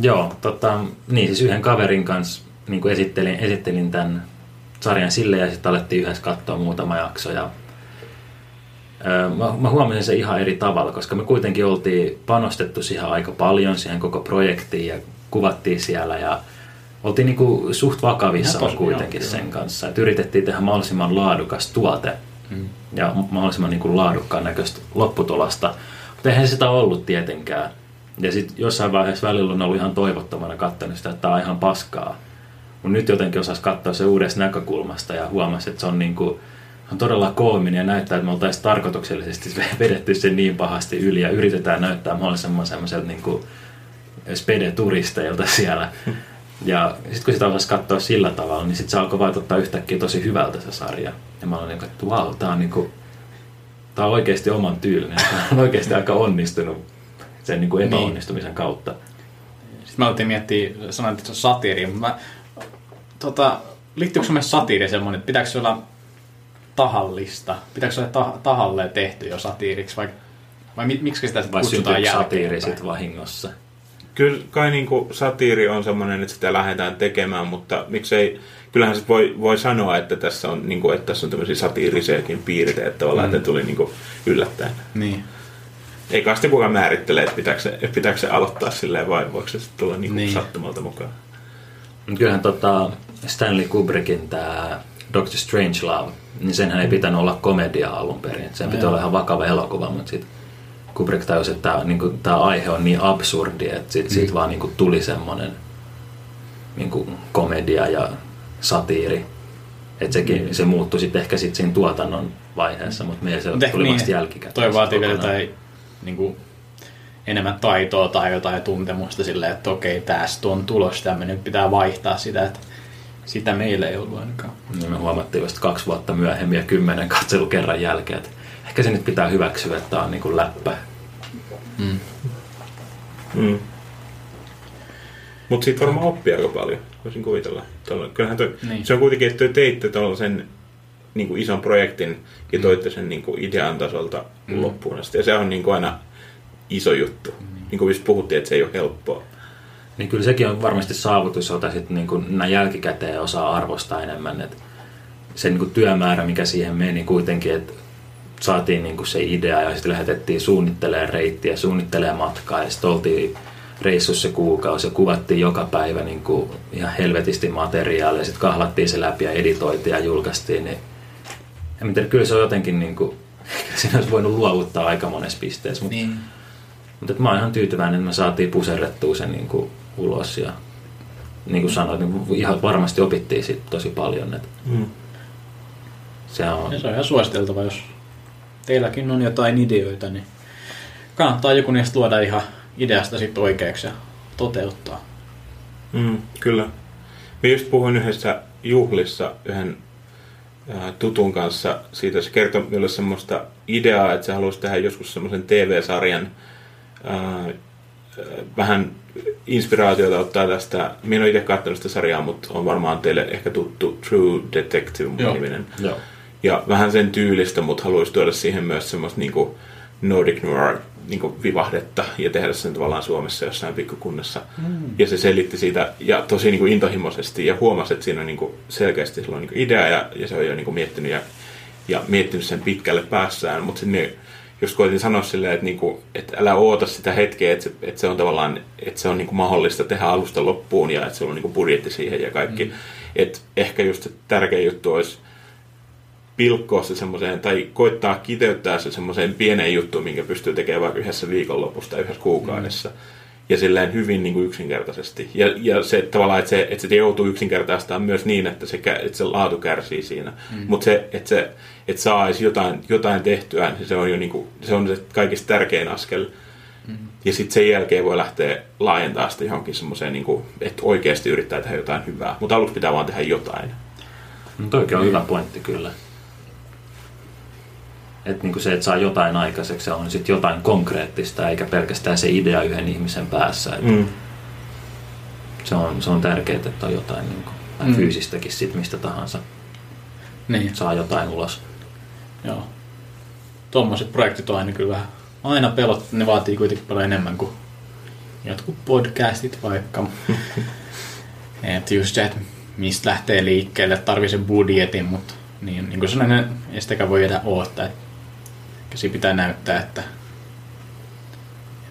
S3: Joo, tota, niin siis yhden kaverin kanssa niin kuin esittelin, esittelin tämän sarjan sille ja sitten alettiin yhdessä katsoa muutama jakso ja Mä, mä huomasin se ihan eri tavalla, koska me kuitenkin oltiin panostettu siihen aika paljon, siihen koko projektiin ja kuvattiin siellä ja oltiin niinku suht vakavissa kuitenkin joo, sen kanssa. Et yritettiin tehdä mahdollisimman laadukas tuote mm. ja mahdollisimman niinku laadukkaan näköistä lopputulosta. Mutta eihän sitä ollut tietenkään. Ja sitten jossain vaiheessa välillä on ollut ihan toivottomana katsonut sitä, että tämä on ihan paskaa. Mutta nyt jotenkin osasi katsoa se uudesta näkökulmasta ja huomasi, että se on niinku, on todella koominen ja näyttää, että me oltaisiin tarkoituksellisesti vedetty sen niin pahasti yli ja yritetään näyttää mahdollisimman semmoiselta niin kuin spede-turisteilta siellä. Ja sitten kun sitä osasi katsoa sillä tavalla, niin sitten se alkoi vaikuttaa yhtäkkiä tosi hyvältä se sarja. Ja mä olin niin kuin, että vau, tää on, niin kuin, tää on oikeasti oman tyylinen. Tää on oikeasti aika onnistunut sen niin kuin epäonnistumisen niin. kautta.
S2: Sitten mä aloitin miettiä, sanoin, että se on satiiri, mutta mä, tota, liittyykö se myös satiiri semmoinen, että pitääkö se olla tahallista? Pitääkö se olla tah- tahalleen tehty jo satiiriksi vai, vai miksi sitä vai kutsutaan
S3: satiiri sitten vahingossa?
S1: Kyllä kai niin kuin satiiri on semmoinen, että sitä lähdetään tekemään, mutta miksei, kyllähän se voi, voi sanoa, että tässä on, niin kuin, että tässä on tämmöisiä satiirisiakin piirteitä tavallaan, mm. että tuli niin kuin yllättäen.
S2: Niin.
S1: Eikä sitten kukaan määrittele, että pitääkö se, että pitääkö se aloittaa silleen vai voiko se tulla niin kuin niin. sattumalta mukaan.
S3: Kyllähän tota Stanley Kubrickin tämä Doctor Strange Love, niin senhän ei pitänyt olla komedia alun perin. Sen pitää olla ihan vakava elokuva, mutta sitten Kubrick tajusi, että tämä, niin kuin, tämä aihe on niin absurdi, että sit, mm. siitä vaan niin kuin, tuli semmoinen niin kuin, komedia ja satiiri. Että sekin, mm. se muuttui sitten ehkä sit siinä tuotannon vaiheessa, mutta meillä se Mut tuli niin, vasta jälkikäteen.
S2: Toi vaatii vielä jotain niin kuin, enemmän taitoa tai jotain tuntemusta silleen, että okei, tästä on tulos tämmöinen, pitää vaihtaa sitä, että sitä meillä ei ollut ainakaan.
S3: Niin me huomattiin vasta kaksi vuotta myöhemmin ja kymmenen katselukerran jälkeen, että ehkä se nyt pitää hyväksyä, että tämä on niin kuin läppä. Mm.
S1: Mm. Mutta siitä varmaan oppii aika paljon, voisin kuvitella. Kyllähän toi, niin. se on kuitenkin, että teitte tuollaisen niin kuin ison projektin ja toitte sen niin kuin idean tasolta mm. loppuun asti. Ja se on niin kuin aina iso juttu. Mm. Niin kuin puhuttiin, että se ei ole helppoa.
S3: Niin kyllä sekin on varmasti saavutus, jota sitten niin kuin näin jälkikäteen osaa arvostaa enemmän. Et se niin kuin työmäärä, mikä siihen meni kuitenkin, että saatiin niin kuin se idea ja sitten lähetettiin suunnittelemaan reittiä, suunnittelemaan matkaa ja sitten oltiin reissussa kuukausi ja kuvattiin joka päivä niin kuin ihan helvetisti materiaalia ja sitten kahlattiin se läpi ja editoitiin ja julkaistiin. Niin, ja miten, kyllä se on jotenkin, niin kuin, siinä olisi voinut luovuttaa aika monessa pisteessä. Mutta, niin. mutta mä oon ihan tyytyväinen, että me saatiin puserrettua sen niin kuin ulos ja niin kuin sanoit, niin ihan varmasti opittiin siitä tosi paljon. Että mm.
S2: se, on... Ja se on ihan suositeltava, jos teilläkin on jotain ideoita, niin kannattaa joku niistä luoda ihan ideasta sitten oikeaksi ja toteuttaa.
S1: Mm, kyllä. Mä just puhuin yhdessä juhlissa yhden tutun kanssa siitä, se kertoi minulle semmoista ideaa, että se haluaisi tehdä joskus semmoisen TV-sarjan vähän inspiraatiota ottaa tästä. Minä olen itse katsonut sitä sarjaa, mutta on varmaan teille ehkä tuttu True Detective-niminen. Joo. Ja vähän sen tyylistä, mutta haluaisi tuoda siihen myös semmoista niinku Nordic Noir niinku vivahdetta ja tehdä sen tavallaan Suomessa jossain pikkukunnassa. Mm. Ja se selitti siitä ja tosi niinku intohimoisesti ja huomasi, että siinä on niinku selkeästi sillä on niinku idea ja, ja se on jo niinku miettinyt ja, ja miettinyt sen pitkälle päässään, mutta sitten just koitin sanoa silleen, että, niinku, että älä oota sitä hetkeä, että se, että se on tavallaan että se on niinku mahdollista tehdä alusta loppuun ja että se on niinku budjetti siihen ja kaikki. Mm. Et ehkä just se tärkein juttu olisi pilkkoa se semmoiseen, tai koittaa kiteyttää se semmoiseen pieneen juttuun, minkä pystyy tekemään vaikka yhdessä viikonlopusta tai yhdessä kuukaudessa. Mm. ja silleen hyvin niin kuin yksinkertaisesti. Ja, ja se tavallaan, että se, että se joutuu yksinkertaistamaan myös niin, että se, että se laatu kärsii siinä. Mm. Mutta se, että se että saisi jotain, jotain tehtyä, niin se on jo niin kuin, se on se kaikista tärkein askel. Mm. Ja sitten sen jälkeen voi lähteä laajentamaan sitä johonkin semmoiseen, niin kuin, että oikeasti yrittää tehdä jotain hyvää. Mutta aluksi pitää vaan tehdä jotain.
S3: No toikin on mm. hyvä pointti kyllä. Että niinku se, että saa jotain aikaiseksi, on sitten jotain konkreettista, eikä pelkästään se idea yhden ihmisen päässä. Että mm. se, on, se on tärkeää, että on jotain niinku, mm. fyysistäkin sit mistä tahansa. Niin. Saa jotain ulos.
S2: Joo. Tuommoiset projektit on aina kyllä vähän aina pelot, ne vaatii kuitenkin paljon enemmän kuin jotkut podcastit vaikka. että just se, että mistä lähtee liikkeelle, tarvii sen budjetin, mutta niin, niin kuin sellainen, ei sitäkään voi jäädä odottaa. Käsi pitää näyttää, että,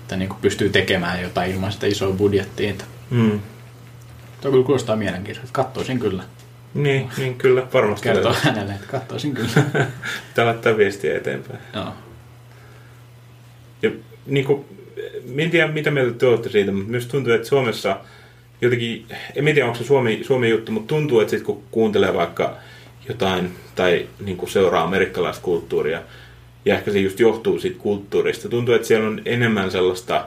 S2: että niin kuin pystyy tekemään jotain ilman sitä isoa budjettia. Mm. Tuo kyllä kuulostaa mielenkiintoista. Katsoisin kyllä.
S1: Niin, niin kyllä, varmasti.
S2: Kertoo hänelle, että katsoisin kyllä.
S1: Pitää laittaa viestiä eteenpäin.
S2: Joo.
S1: Ja niin kuin, en tiedä mitä mieltä te olette siitä, mutta myös tuntuu, että Suomessa jotenkin, en tiedä onko se Suomi, Suomi juttu, mutta tuntuu, että sit kun kuuntelee vaikka jotain tai niin kuin seuraa amerikkalaista kulttuuria, ja ehkä se just johtuu siitä kulttuurista. Tuntuu, että siellä on enemmän sellaista,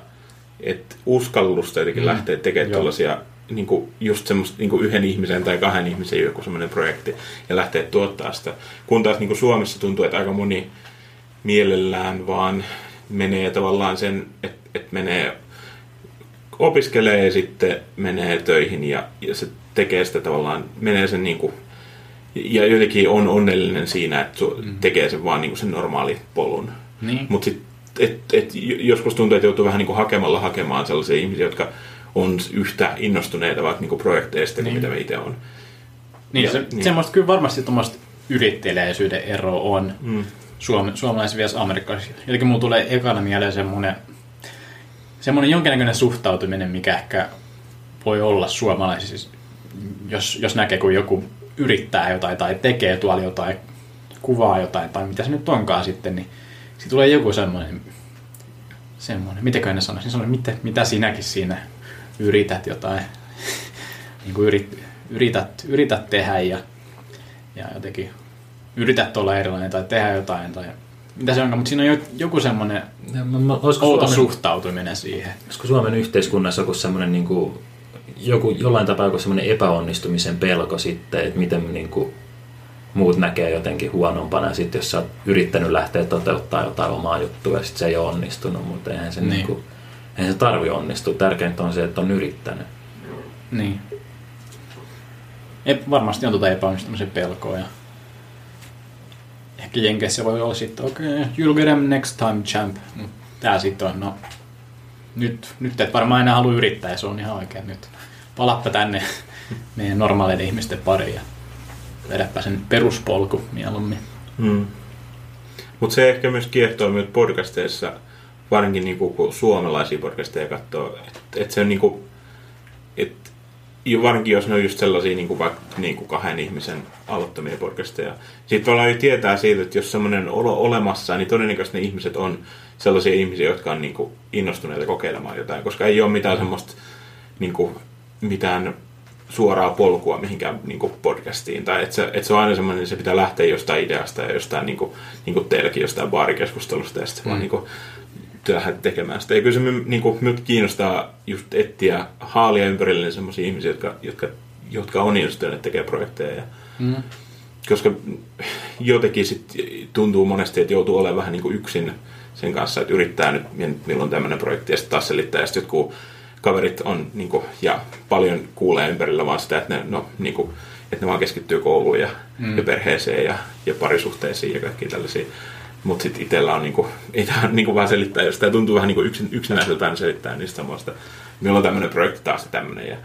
S1: että uskallusta jotenkin mm. lähteä tekemään tällaisia niin kuin just semmoista niin kuin yhden ihmisen tai kahden ihmisen joku semmoinen projekti ja lähteä tuottaa sitä. Kun taas niin kuin Suomessa tuntuu, että aika moni mielellään vaan menee tavallaan sen, että, että menee opiskelee ja sitten menee töihin ja, ja se tekee sitä tavallaan, menee sen niin kuin, ja jotenkin on onnellinen siinä, että mm. tekee sen vaan niin kuin sen normaali polun.
S2: Niin.
S1: Mutta et, et, joskus tuntuu, että joutuu vähän niin kuin hakemalla hakemaan sellaisia ihmisiä, jotka on yhtä innostuneita vaikka niin kuin projekteista niin. kuin mitä me itse on.
S2: Niin, ja, se, niin. semmoista kyllä varmasti tuommoista yrittelijäisyyden ero on mm. suom, suomalaisen vielä amerikkalaisissa. Jotenkin mulla tulee ekana mieleen semmoinen, semmoinen jonkinnäköinen suhtautuminen, mikä ehkä voi olla suomalaisissa, jos, jos näkee, kun joku yrittää jotain tai tekee tuolla jotain, kuvaa jotain tai mitä se nyt onkaan sitten, niin sitten tulee joku semmoinen, semmoinen, mitenköhän ne sanoisi, semmoinen, mitä, mitä sinäkin siinä yrität jotain, niin kuin yrit, yrität, yrität tehdä ja, ja jotenkin yrität olla erilainen tai tehdä jotain tai mitä se onkaan, mutta siinä on joku semmoinen outo Suomen, suhtautuminen siihen.
S3: Olisiko Suomen yhteiskunnassa joku semmoinen niin kuin, joku, jollain tapaa joku semmoinen epäonnistumisen pelko sitten, että miten niin kuin, muut näkee jotenkin huonompana. Sitten jos sä oot yrittänyt lähteä toteuttaa jotain omaa juttua ja sitten se ei ole onnistunut, mutta eihän se, niin. Niin kuin, eihän se tarvi onnistua. Tärkeintä on se, että on yrittänyt.
S2: Niin. Ei, varmasti on tuota epäonnistumisen pelkoa. Ja ehkä Jenkeissä voi olla sitten, okei, okay, you'll get them next time champ. Tää sitten on, no nyt, nyt et varmaan enää halua yrittää ja se on ihan oikein nyt. Palappa tänne meidän normaaleiden ihmisten pariin ja vedäpä sen peruspolku mieluummin.
S1: Hmm. Mutta se ehkä myös kiehtoo myös podcasteissa, varsinkin niinku, kun suomalaisia podcasteja katsoo, että et se on niinku, että varsinkin jos ne on just sellaisia niin kuin vaikka niin kuin kahden ihmisen aloittamia podcasteja. Sitten ollaan jo tietää siitä, että jos semmoinen on olemassa, niin todennäköisesti ne ihmiset on sellaisia ihmisiä, jotka on niin kuin innostuneita kokeilemaan jotain, koska ei ole mitään semmoista niin kuin, mitään suoraa polkua mihinkään niin kuin podcastiin. Tai että se, että se on aina semmoinen, että se pitää lähteä jostain ideasta ja jostain, niin kuin, niin kuin teilläkin jostain baarikeskustelusta ja sitten mm. vaan niin kuin, lähdet tekemään sitä. Ja kyllä se niin kuin, minut kiinnostaa just etsiä haalia ympärille semmoisia ihmisiä, jotka, jotka, jotka on innostuneet tekemään projekteja. Ja, mm. Koska jotenkin sit tuntuu monesti, että joutuu olemaan vähän niin kuin yksin sen kanssa, että yrittää nyt, milloin tämmöinen projekti, ja sitten taas selittää, ja sitten jotkut kaverit on, niin kuin, ja paljon kuulee ympärillä vaan sitä, että ne, no, niin kuin, että ne vaan keskittyy kouluun ja, mm. ja perheeseen ja, ja parisuhteisiin ja kaikki tällaisia. Mutta sitten itsellä on, niinku, ei tämä niinku vaan selittää, jos tämä tuntuu vähän niinku yksin, yksinäiseltä niin selittää niistä samoista. Meillä on tämmöinen projekti taas ja tämmöinen. Ja,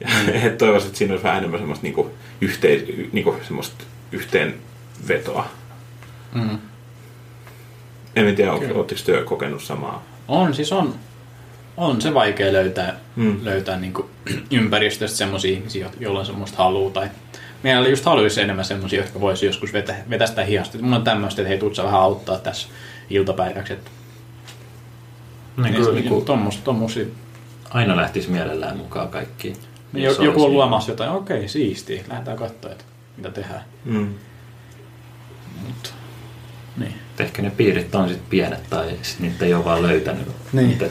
S1: ja mm. toivoisin, että siinä olisi vähän enemmän semmoista, niinku, yhteis, niinku, semmoista yhteenvetoa. Mm. En tiedä, oletteko työ kokenut samaa?
S2: On, siis on, on se vaikea löytää, mm. löytää niin kuin, ympäristöstä semmoisia ihmisiä, joilla on semmoista halua tai Meillä just haluaisi enemmän semmoisia, jotka voisi joskus vetä, vetä sitä hiasta. Mun on tämmöistä, että hei, tuut vähän auttaa tässä iltapäiväksi. Että...
S3: Niin, kyllä, niin,
S2: tommosia, tommosia
S3: aina lähtisi mielellään mukaan kaikki.
S2: Niin joku on niin. luomassa jotain, okei, siistiä, lähdetään katsoa, että mitä tehdään.
S1: Mm.
S2: Mut, niin.
S3: Ehkä ne piirit on sitten pienet tai sit niitä ei ole vaan löytänyt.
S2: Niin.
S3: Niitä.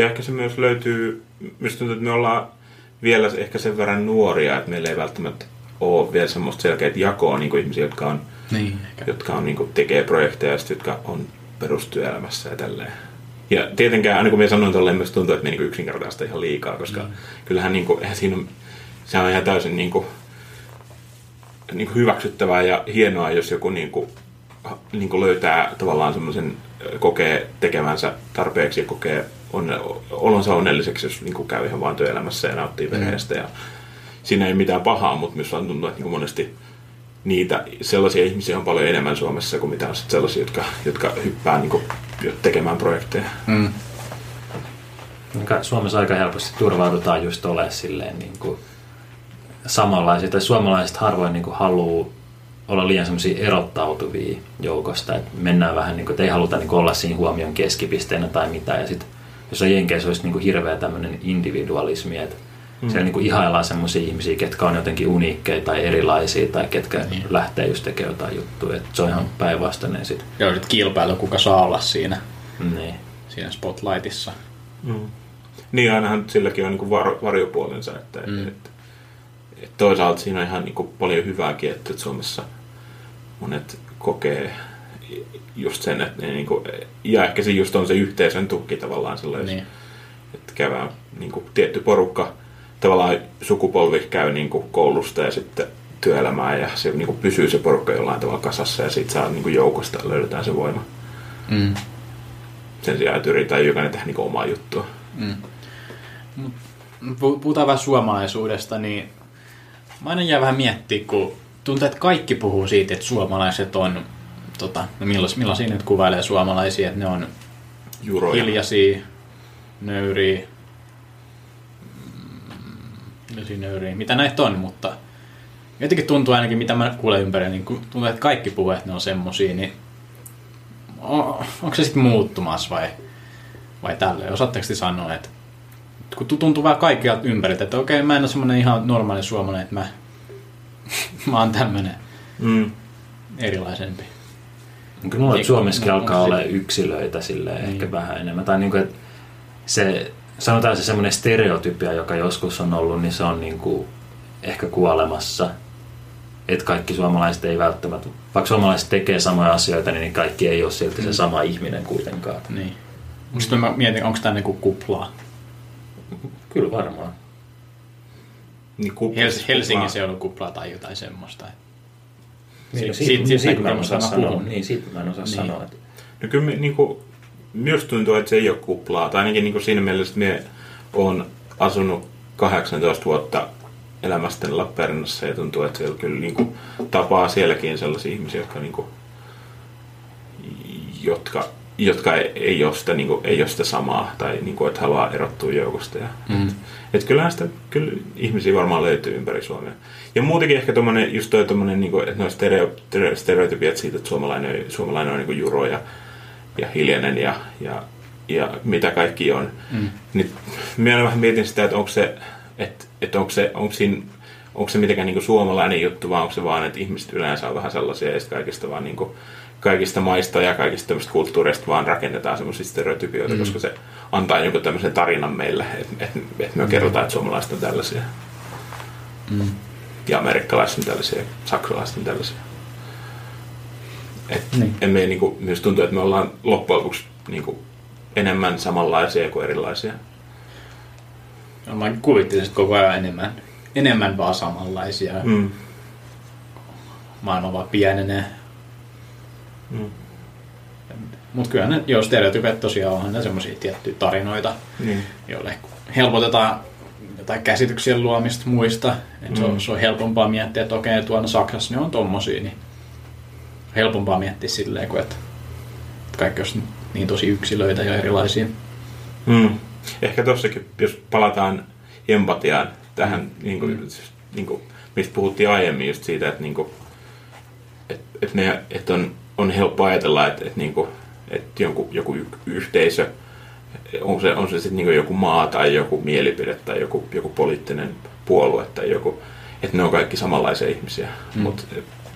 S1: Ja ehkä se myös löytyy, mistä tuntuu, että me ollaan vielä ehkä sen verran nuoria, että meillä ei välttämättä ole vielä semmoista selkeää jakoa niin kuin ihmisiä, jotka on,
S2: Niin,
S1: jotka on niin kuin, tekee projekteja ja jotka on perustyöelämässä ja tälleen. Ja tietenkään, aina kun minä sanoin tolleen, myös tuntuu, että me niin yksinkertaista ihan liikaa, koska mm. kyllähän niin kuin, eihän siinä on, se on ihan täysin niin kuin, niin kuin hyväksyttävää ja hienoa, jos joku niin kuin, niin kuin löytää tavallaan semmoisen, kokee tekevänsä tarpeeksi ja kokee onne, olonsa onnelliseksi, jos niin kuin käy ihan vaan työelämässä ja nauttii perheestä. Ja siinä ei mitään pahaa, mutta myös vaan tuntuu, että niin kuin monesti niitä sellaisia ihmisiä on paljon enemmän Suomessa kuin mitä on sit sellaisia, jotka, jotka hyppää niin kuin, tekemään projekteja.
S2: Mm.
S3: Suomessa aika helposti turvaudutaan just olemaan silleen niin kuin samanlaisia, tai suomalaiset harvoin niin kuin haluaa olla liian semmoisia erottautuvia joukosta, että mennään vähän niin kuin, että ei haluta niin kuin olla siinä huomion keskipisteenä tai mitään, ja sitten jos on Jenkeissä olisi niin kuin hirveä tämmöinen individualismi, että mm. siellä niin kuin ihaillaan semmoisia ihmisiä, ketkä on jotenkin uniikkeja tai erilaisia tai ketkä niin. lähtee just tekemään jotain juttuja, että se on ihan päinvastainen sitten.
S2: Joo, sitten kilpailu, kuka saa olla siinä,
S3: Niin.
S2: siinä spotlightissa.
S1: Mm. Niin ainahan silläkin on niin kuin var, varjopuolensa, että,
S2: Mm.
S1: mm. että, että toisaalta siinä on ihan niin kuin paljon hyvääkin, että Suomessa monet kokee just sen, että ne niin kuin, ja ehkä se just on se yhteisön tukki tavallaan silloin,
S2: Niin.
S1: että käydään niin kuin, tietty porukka, tavallaan sukupolvi käy niin kuin, koulusta ja sitten työelämään ja se niin kuin, pysyy se porukka jollain tavalla kasassa ja sitten saa niin kuin, joukosta löydetään se voima.
S2: Mm.
S1: Sen sijaan, että yritetään jokainen tehdä niin kuin, omaa juttua.
S2: Mm. Puhutaan vähän suomalaisuudesta, niin mä aina jää vähän miettiä, kun tuntuu, että kaikki puhuu siitä, että suomalaiset on, tota, no milloin, milloin siinä nyt kuvailee suomalaisia, että ne on
S1: Juroja.
S2: hiljaisia, nöyriä, mm, hiljaisia, nöyriä, mitä näitä on, mutta jotenkin tuntuu ainakin, mitä mä kuulen ympärillä, niin tuntuu, että kaikki puhuu, että ne on semmosia, niin o- onko se sitten muuttumassa vai, vai tälleen? Osaatteko te sanoa, että kun tuntuu vähän kaikkialta ympäriltä, että okei, mä en ole semmoinen ihan normaali suomalainen, että mä, mä oon tämmöinen
S1: Mm.
S2: erilaisempi.
S3: Niin Kyllä mulla
S2: Niin,
S3: Suomessakin
S2: no,
S3: alkaa olla yksilöitä silleen
S2: Niin.
S3: ehkä vähän enemmän. Tai niin kuin, että se, sanotaan se semmoinen stereotypia, joka joskus on ollut, niin se on niin kuin ehkä kuolemassa. Että kaikki suomalaiset ei välttämättä, vaikka suomalaiset tekee samoja asioita, niin kaikki ei ole silti se sama ihminen kuitenkaan.
S2: Niin. Sitten mä mietin, onko tämä niinku kuplaa.
S3: Kyllä varmaan.
S1: Niin kupla-
S2: Hels- Helsingin
S1: kupla-
S2: seudun kuplaa tai jotain semmoista.
S3: Niin, no
S2: Siitä-
S3: siitä,
S2: siitä-
S3: siitä,
S2: siitä
S3: mä en osaa sanoa.
S2: puhun.
S3: Niin, siitä mä en osaa
S2: Niin.
S3: sanoa. Että
S1: No kyllä me, niin kuin, myös tuntuu, että se ei ole kuplaa. Tai ainakin niin kuin siinä mielessä, että me on asunut 18 vuotta elämästäni Lappeenrannassa ja tuntuu, että siellä kyllä niin kuin, tapaa sielläkin sellaisia ihmisiä, jotka, niin kuin, jotka, jotka ei, ei, ole sitä, niin kuin, ei ole sitä samaa tai niin kuin, että haluaa erottua joukosta. Ja,
S2: Mm.
S1: Että kyllähän sitä, kyllä ihmisiä varmaan löytyy ympäri Suomea. Ja muutenkin ehkä tommonen, just toi tommonen, niin kuin, että stereo, stereo- stereotypiat siitä, että suomalainen, suomalainen on niin kuin juro ja, ja hiljainen ja, ja, ja mitä kaikki on.
S2: Mm.
S1: Niin minä vähän mietin sitä, että onko se, että, että onko se, onko siinä, onko se mitenkään niin kuin suomalainen juttu, vai onko se vaan, että ihmiset yleensä on vähän sellaisia, ja kaikista vaan niin kuin, kaikista maista ja kaikista tämmöistä kulttuureista vaan rakennetaan semmoisia stereotypioita, mm. koska se antaa jonkun tämmöisen tarinan meille, että, että, että me kerrotaan, että suomalaiset on tällaisia.
S2: Mm.
S1: Ja amerikkalaiset on tällaisia, saksalaiset on tällaisia. Et
S2: Niin.
S1: niin. me niinku, myös tuntuu, että me ollaan loppujen lopuksi niinku, enemmän samanlaisia kuin erilaisia.
S2: No, mä kuvittelisin, että koko ajan enemmän, enemmän vaan samanlaisia. Mm.
S1: Mm.
S2: Maailma vaan pienenee.
S1: Mm.
S2: Mutta kyllä ne, joo, stereotypet tosiaan onhan ne semmoisia tiettyjä tarinoita,
S1: Niin.
S2: joille helpotetaan jotain käsityksien luomista muista. Et se, on,
S1: Mm.
S2: se on helpompaa miettiä, että okei, tuolla Saksassa ne on tommosia, niin helpompaa miettiä silleen, kuin että että kaikki olisi niin tosi yksilöitä ja erilaisia.
S1: Mm. Ehkä tossakin, jos palataan empatiaan tähän, niin kuin, niin kuin, mistä puhuttiin aiemmin just siitä, että, niin kuin, että, että, me, että on, on helppo ajatella, että, että, niin kuin, että joku y- yhteisö On se, on se sitten niin joku maa tai joku mielipide tai joku, joku poliittinen puolue tai joku, että ne on kaikki samanlaisia ihmisiä. Mm. Mutta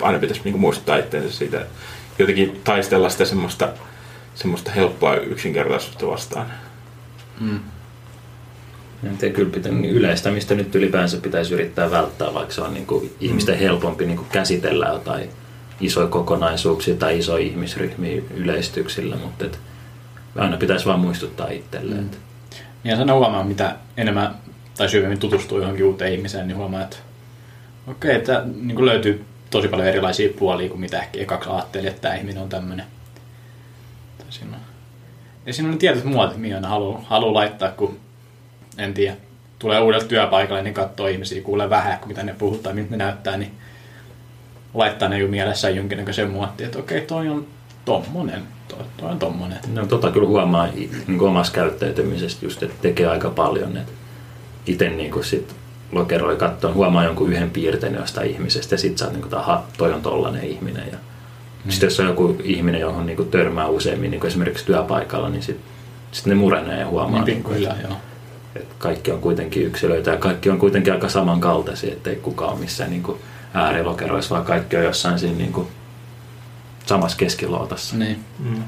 S1: aina pitäisi niin muistuttaa itseensä siitä, jotenkin taistella sitä semmoista, semmoista helppoa yksinkertaisuutta vastaan.
S3: Mm. Ja kyllä pitää, niin yleistämistä nyt ylipäänsä pitäisi yrittää välttää, vaikka se on niin kuin ihmisten helpompi niin kuin käsitellä jotain isoja kokonaisuuksia tai isoja ihmisryhmiä yleistyksillä, mutta et aina pitäisi vaan muistuttaa itselleen. Mm.
S2: Ja sen huomaa, mitä enemmän tai syvemmin tutustuu johonkin uuteen ihmiseen, niin huomaa, että okei, okay, että niin löytyy tosi paljon erilaisia puolia kuin mitä ehkä ekaksi ajattelin, että tämä ihminen on tämmöinen. Siinä on, ja siinä on tietyt muotit, mihin aina haluaa, haluaa laittaa, kun en tiedä, tulee uudelle työpaikalle, niin katsoo ihmisiä, kuulee vähän, kun mitä ne puhuu tai miltä ne näyttää, niin laittaa ne jo mielessään jonkinnäköisen muottiin, että okei, toi on tommonen, toi, toi on tommonen.
S3: No tota kyllä huomaa niin omassa käyttäytymisestä just, että tekee aika paljon, että itse niin kuin sit lokeroi katsoa, huomaa jonkun yhden piirteen jostain ihmisestä ja sitten sä oot niin kuin, aha, toi on tollanen ihminen. Ja mm. Sitten jos on joku ihminen, johon niin kuin törmää useammin niin kuin esimerkiksi työpaikalla, niin sitten sit ne murenee ja huomaa.
S2: Niin, niin kyllä, joo.
S3: Että kaikki on kuitenkin yksilöitä ja kaikki on kuitenkin aika samankaltaisia, ettei kukaan ole missään niin kuin äärilokeroissa, vaan kaikki on jossain siinä niin kuin samassa keskiluotassa.
S2: Niin. Mm.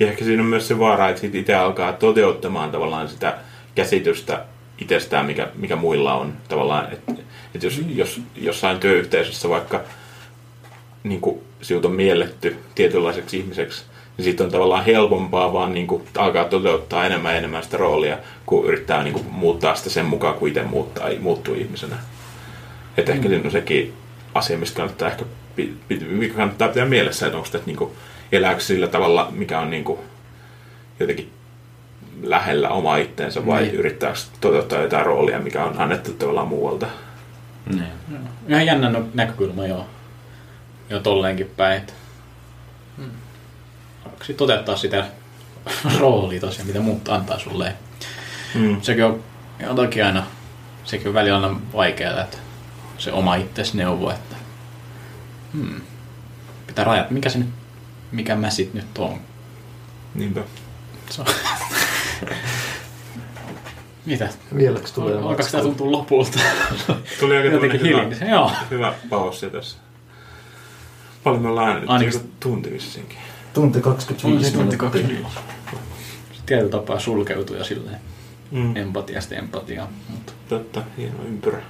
S1: Ja ehkä siinä on myös se vaara, että itse alkaa toteuttamaan tavallaan sitä käsitystä itsestään, mikä, mikä muilla on. Tavallaan, että, että jos, mm. jos jossain työyhteisössä vaikka niin kuin, sinut on mielletty tietynlaiseksi ihmiseksi, niin siitä on tavallaan helpompaa vaan niin kuin, alkaa toteuttaa enemmän ja enemmän sitä roolia, kun yrittää niin kuin, muuttaa sitä sen mukaan, kuin itse muuttaa, muuttuu ihmisenä. Että ehkä mm. siinä on sekin asia, mistä kannattaa ehkä mikä kannattaa pitää mielessä, että onko niin kuin, elääkö sillä tavalla, mikä on niin kuin, jotenkin lähellä oma itteensä vai niin. yrittääkö toteuttaa jotain roolia, mikä on annettu tavallaan muualta.
S2: Niin. Ihan jännä näkökulma joo. Jo tolleenkin päin. Hmm. toteuttaa sitä roolia tosiaan, mitä muut antaa sulle. Hmm. Sekin on, on toki aina, sekin on välillä aina vaikeaa, että se oma itsesi neuvo, että hmm, pitää rajat, mikä se nyt, mikä mä sit nyt on.
S1: Niinpä.
S2: So. Mitä?
S3: Vieläkö tulee
S2: Alkaako tämä tuntua lopulta?
S1: Tuli aika Jotenkin hyvä, Joo. hyvä paussi tässä. Paljon me ollaan äänet? Ainakin tunti vissinkin.
S3: Tunti 25
S2: tunti 25. Tietyllä tapaa sulkeutuja silleen. Mm. Empatiasta empatiaa. Mutta.
S1: Totta, hieno ympyrä.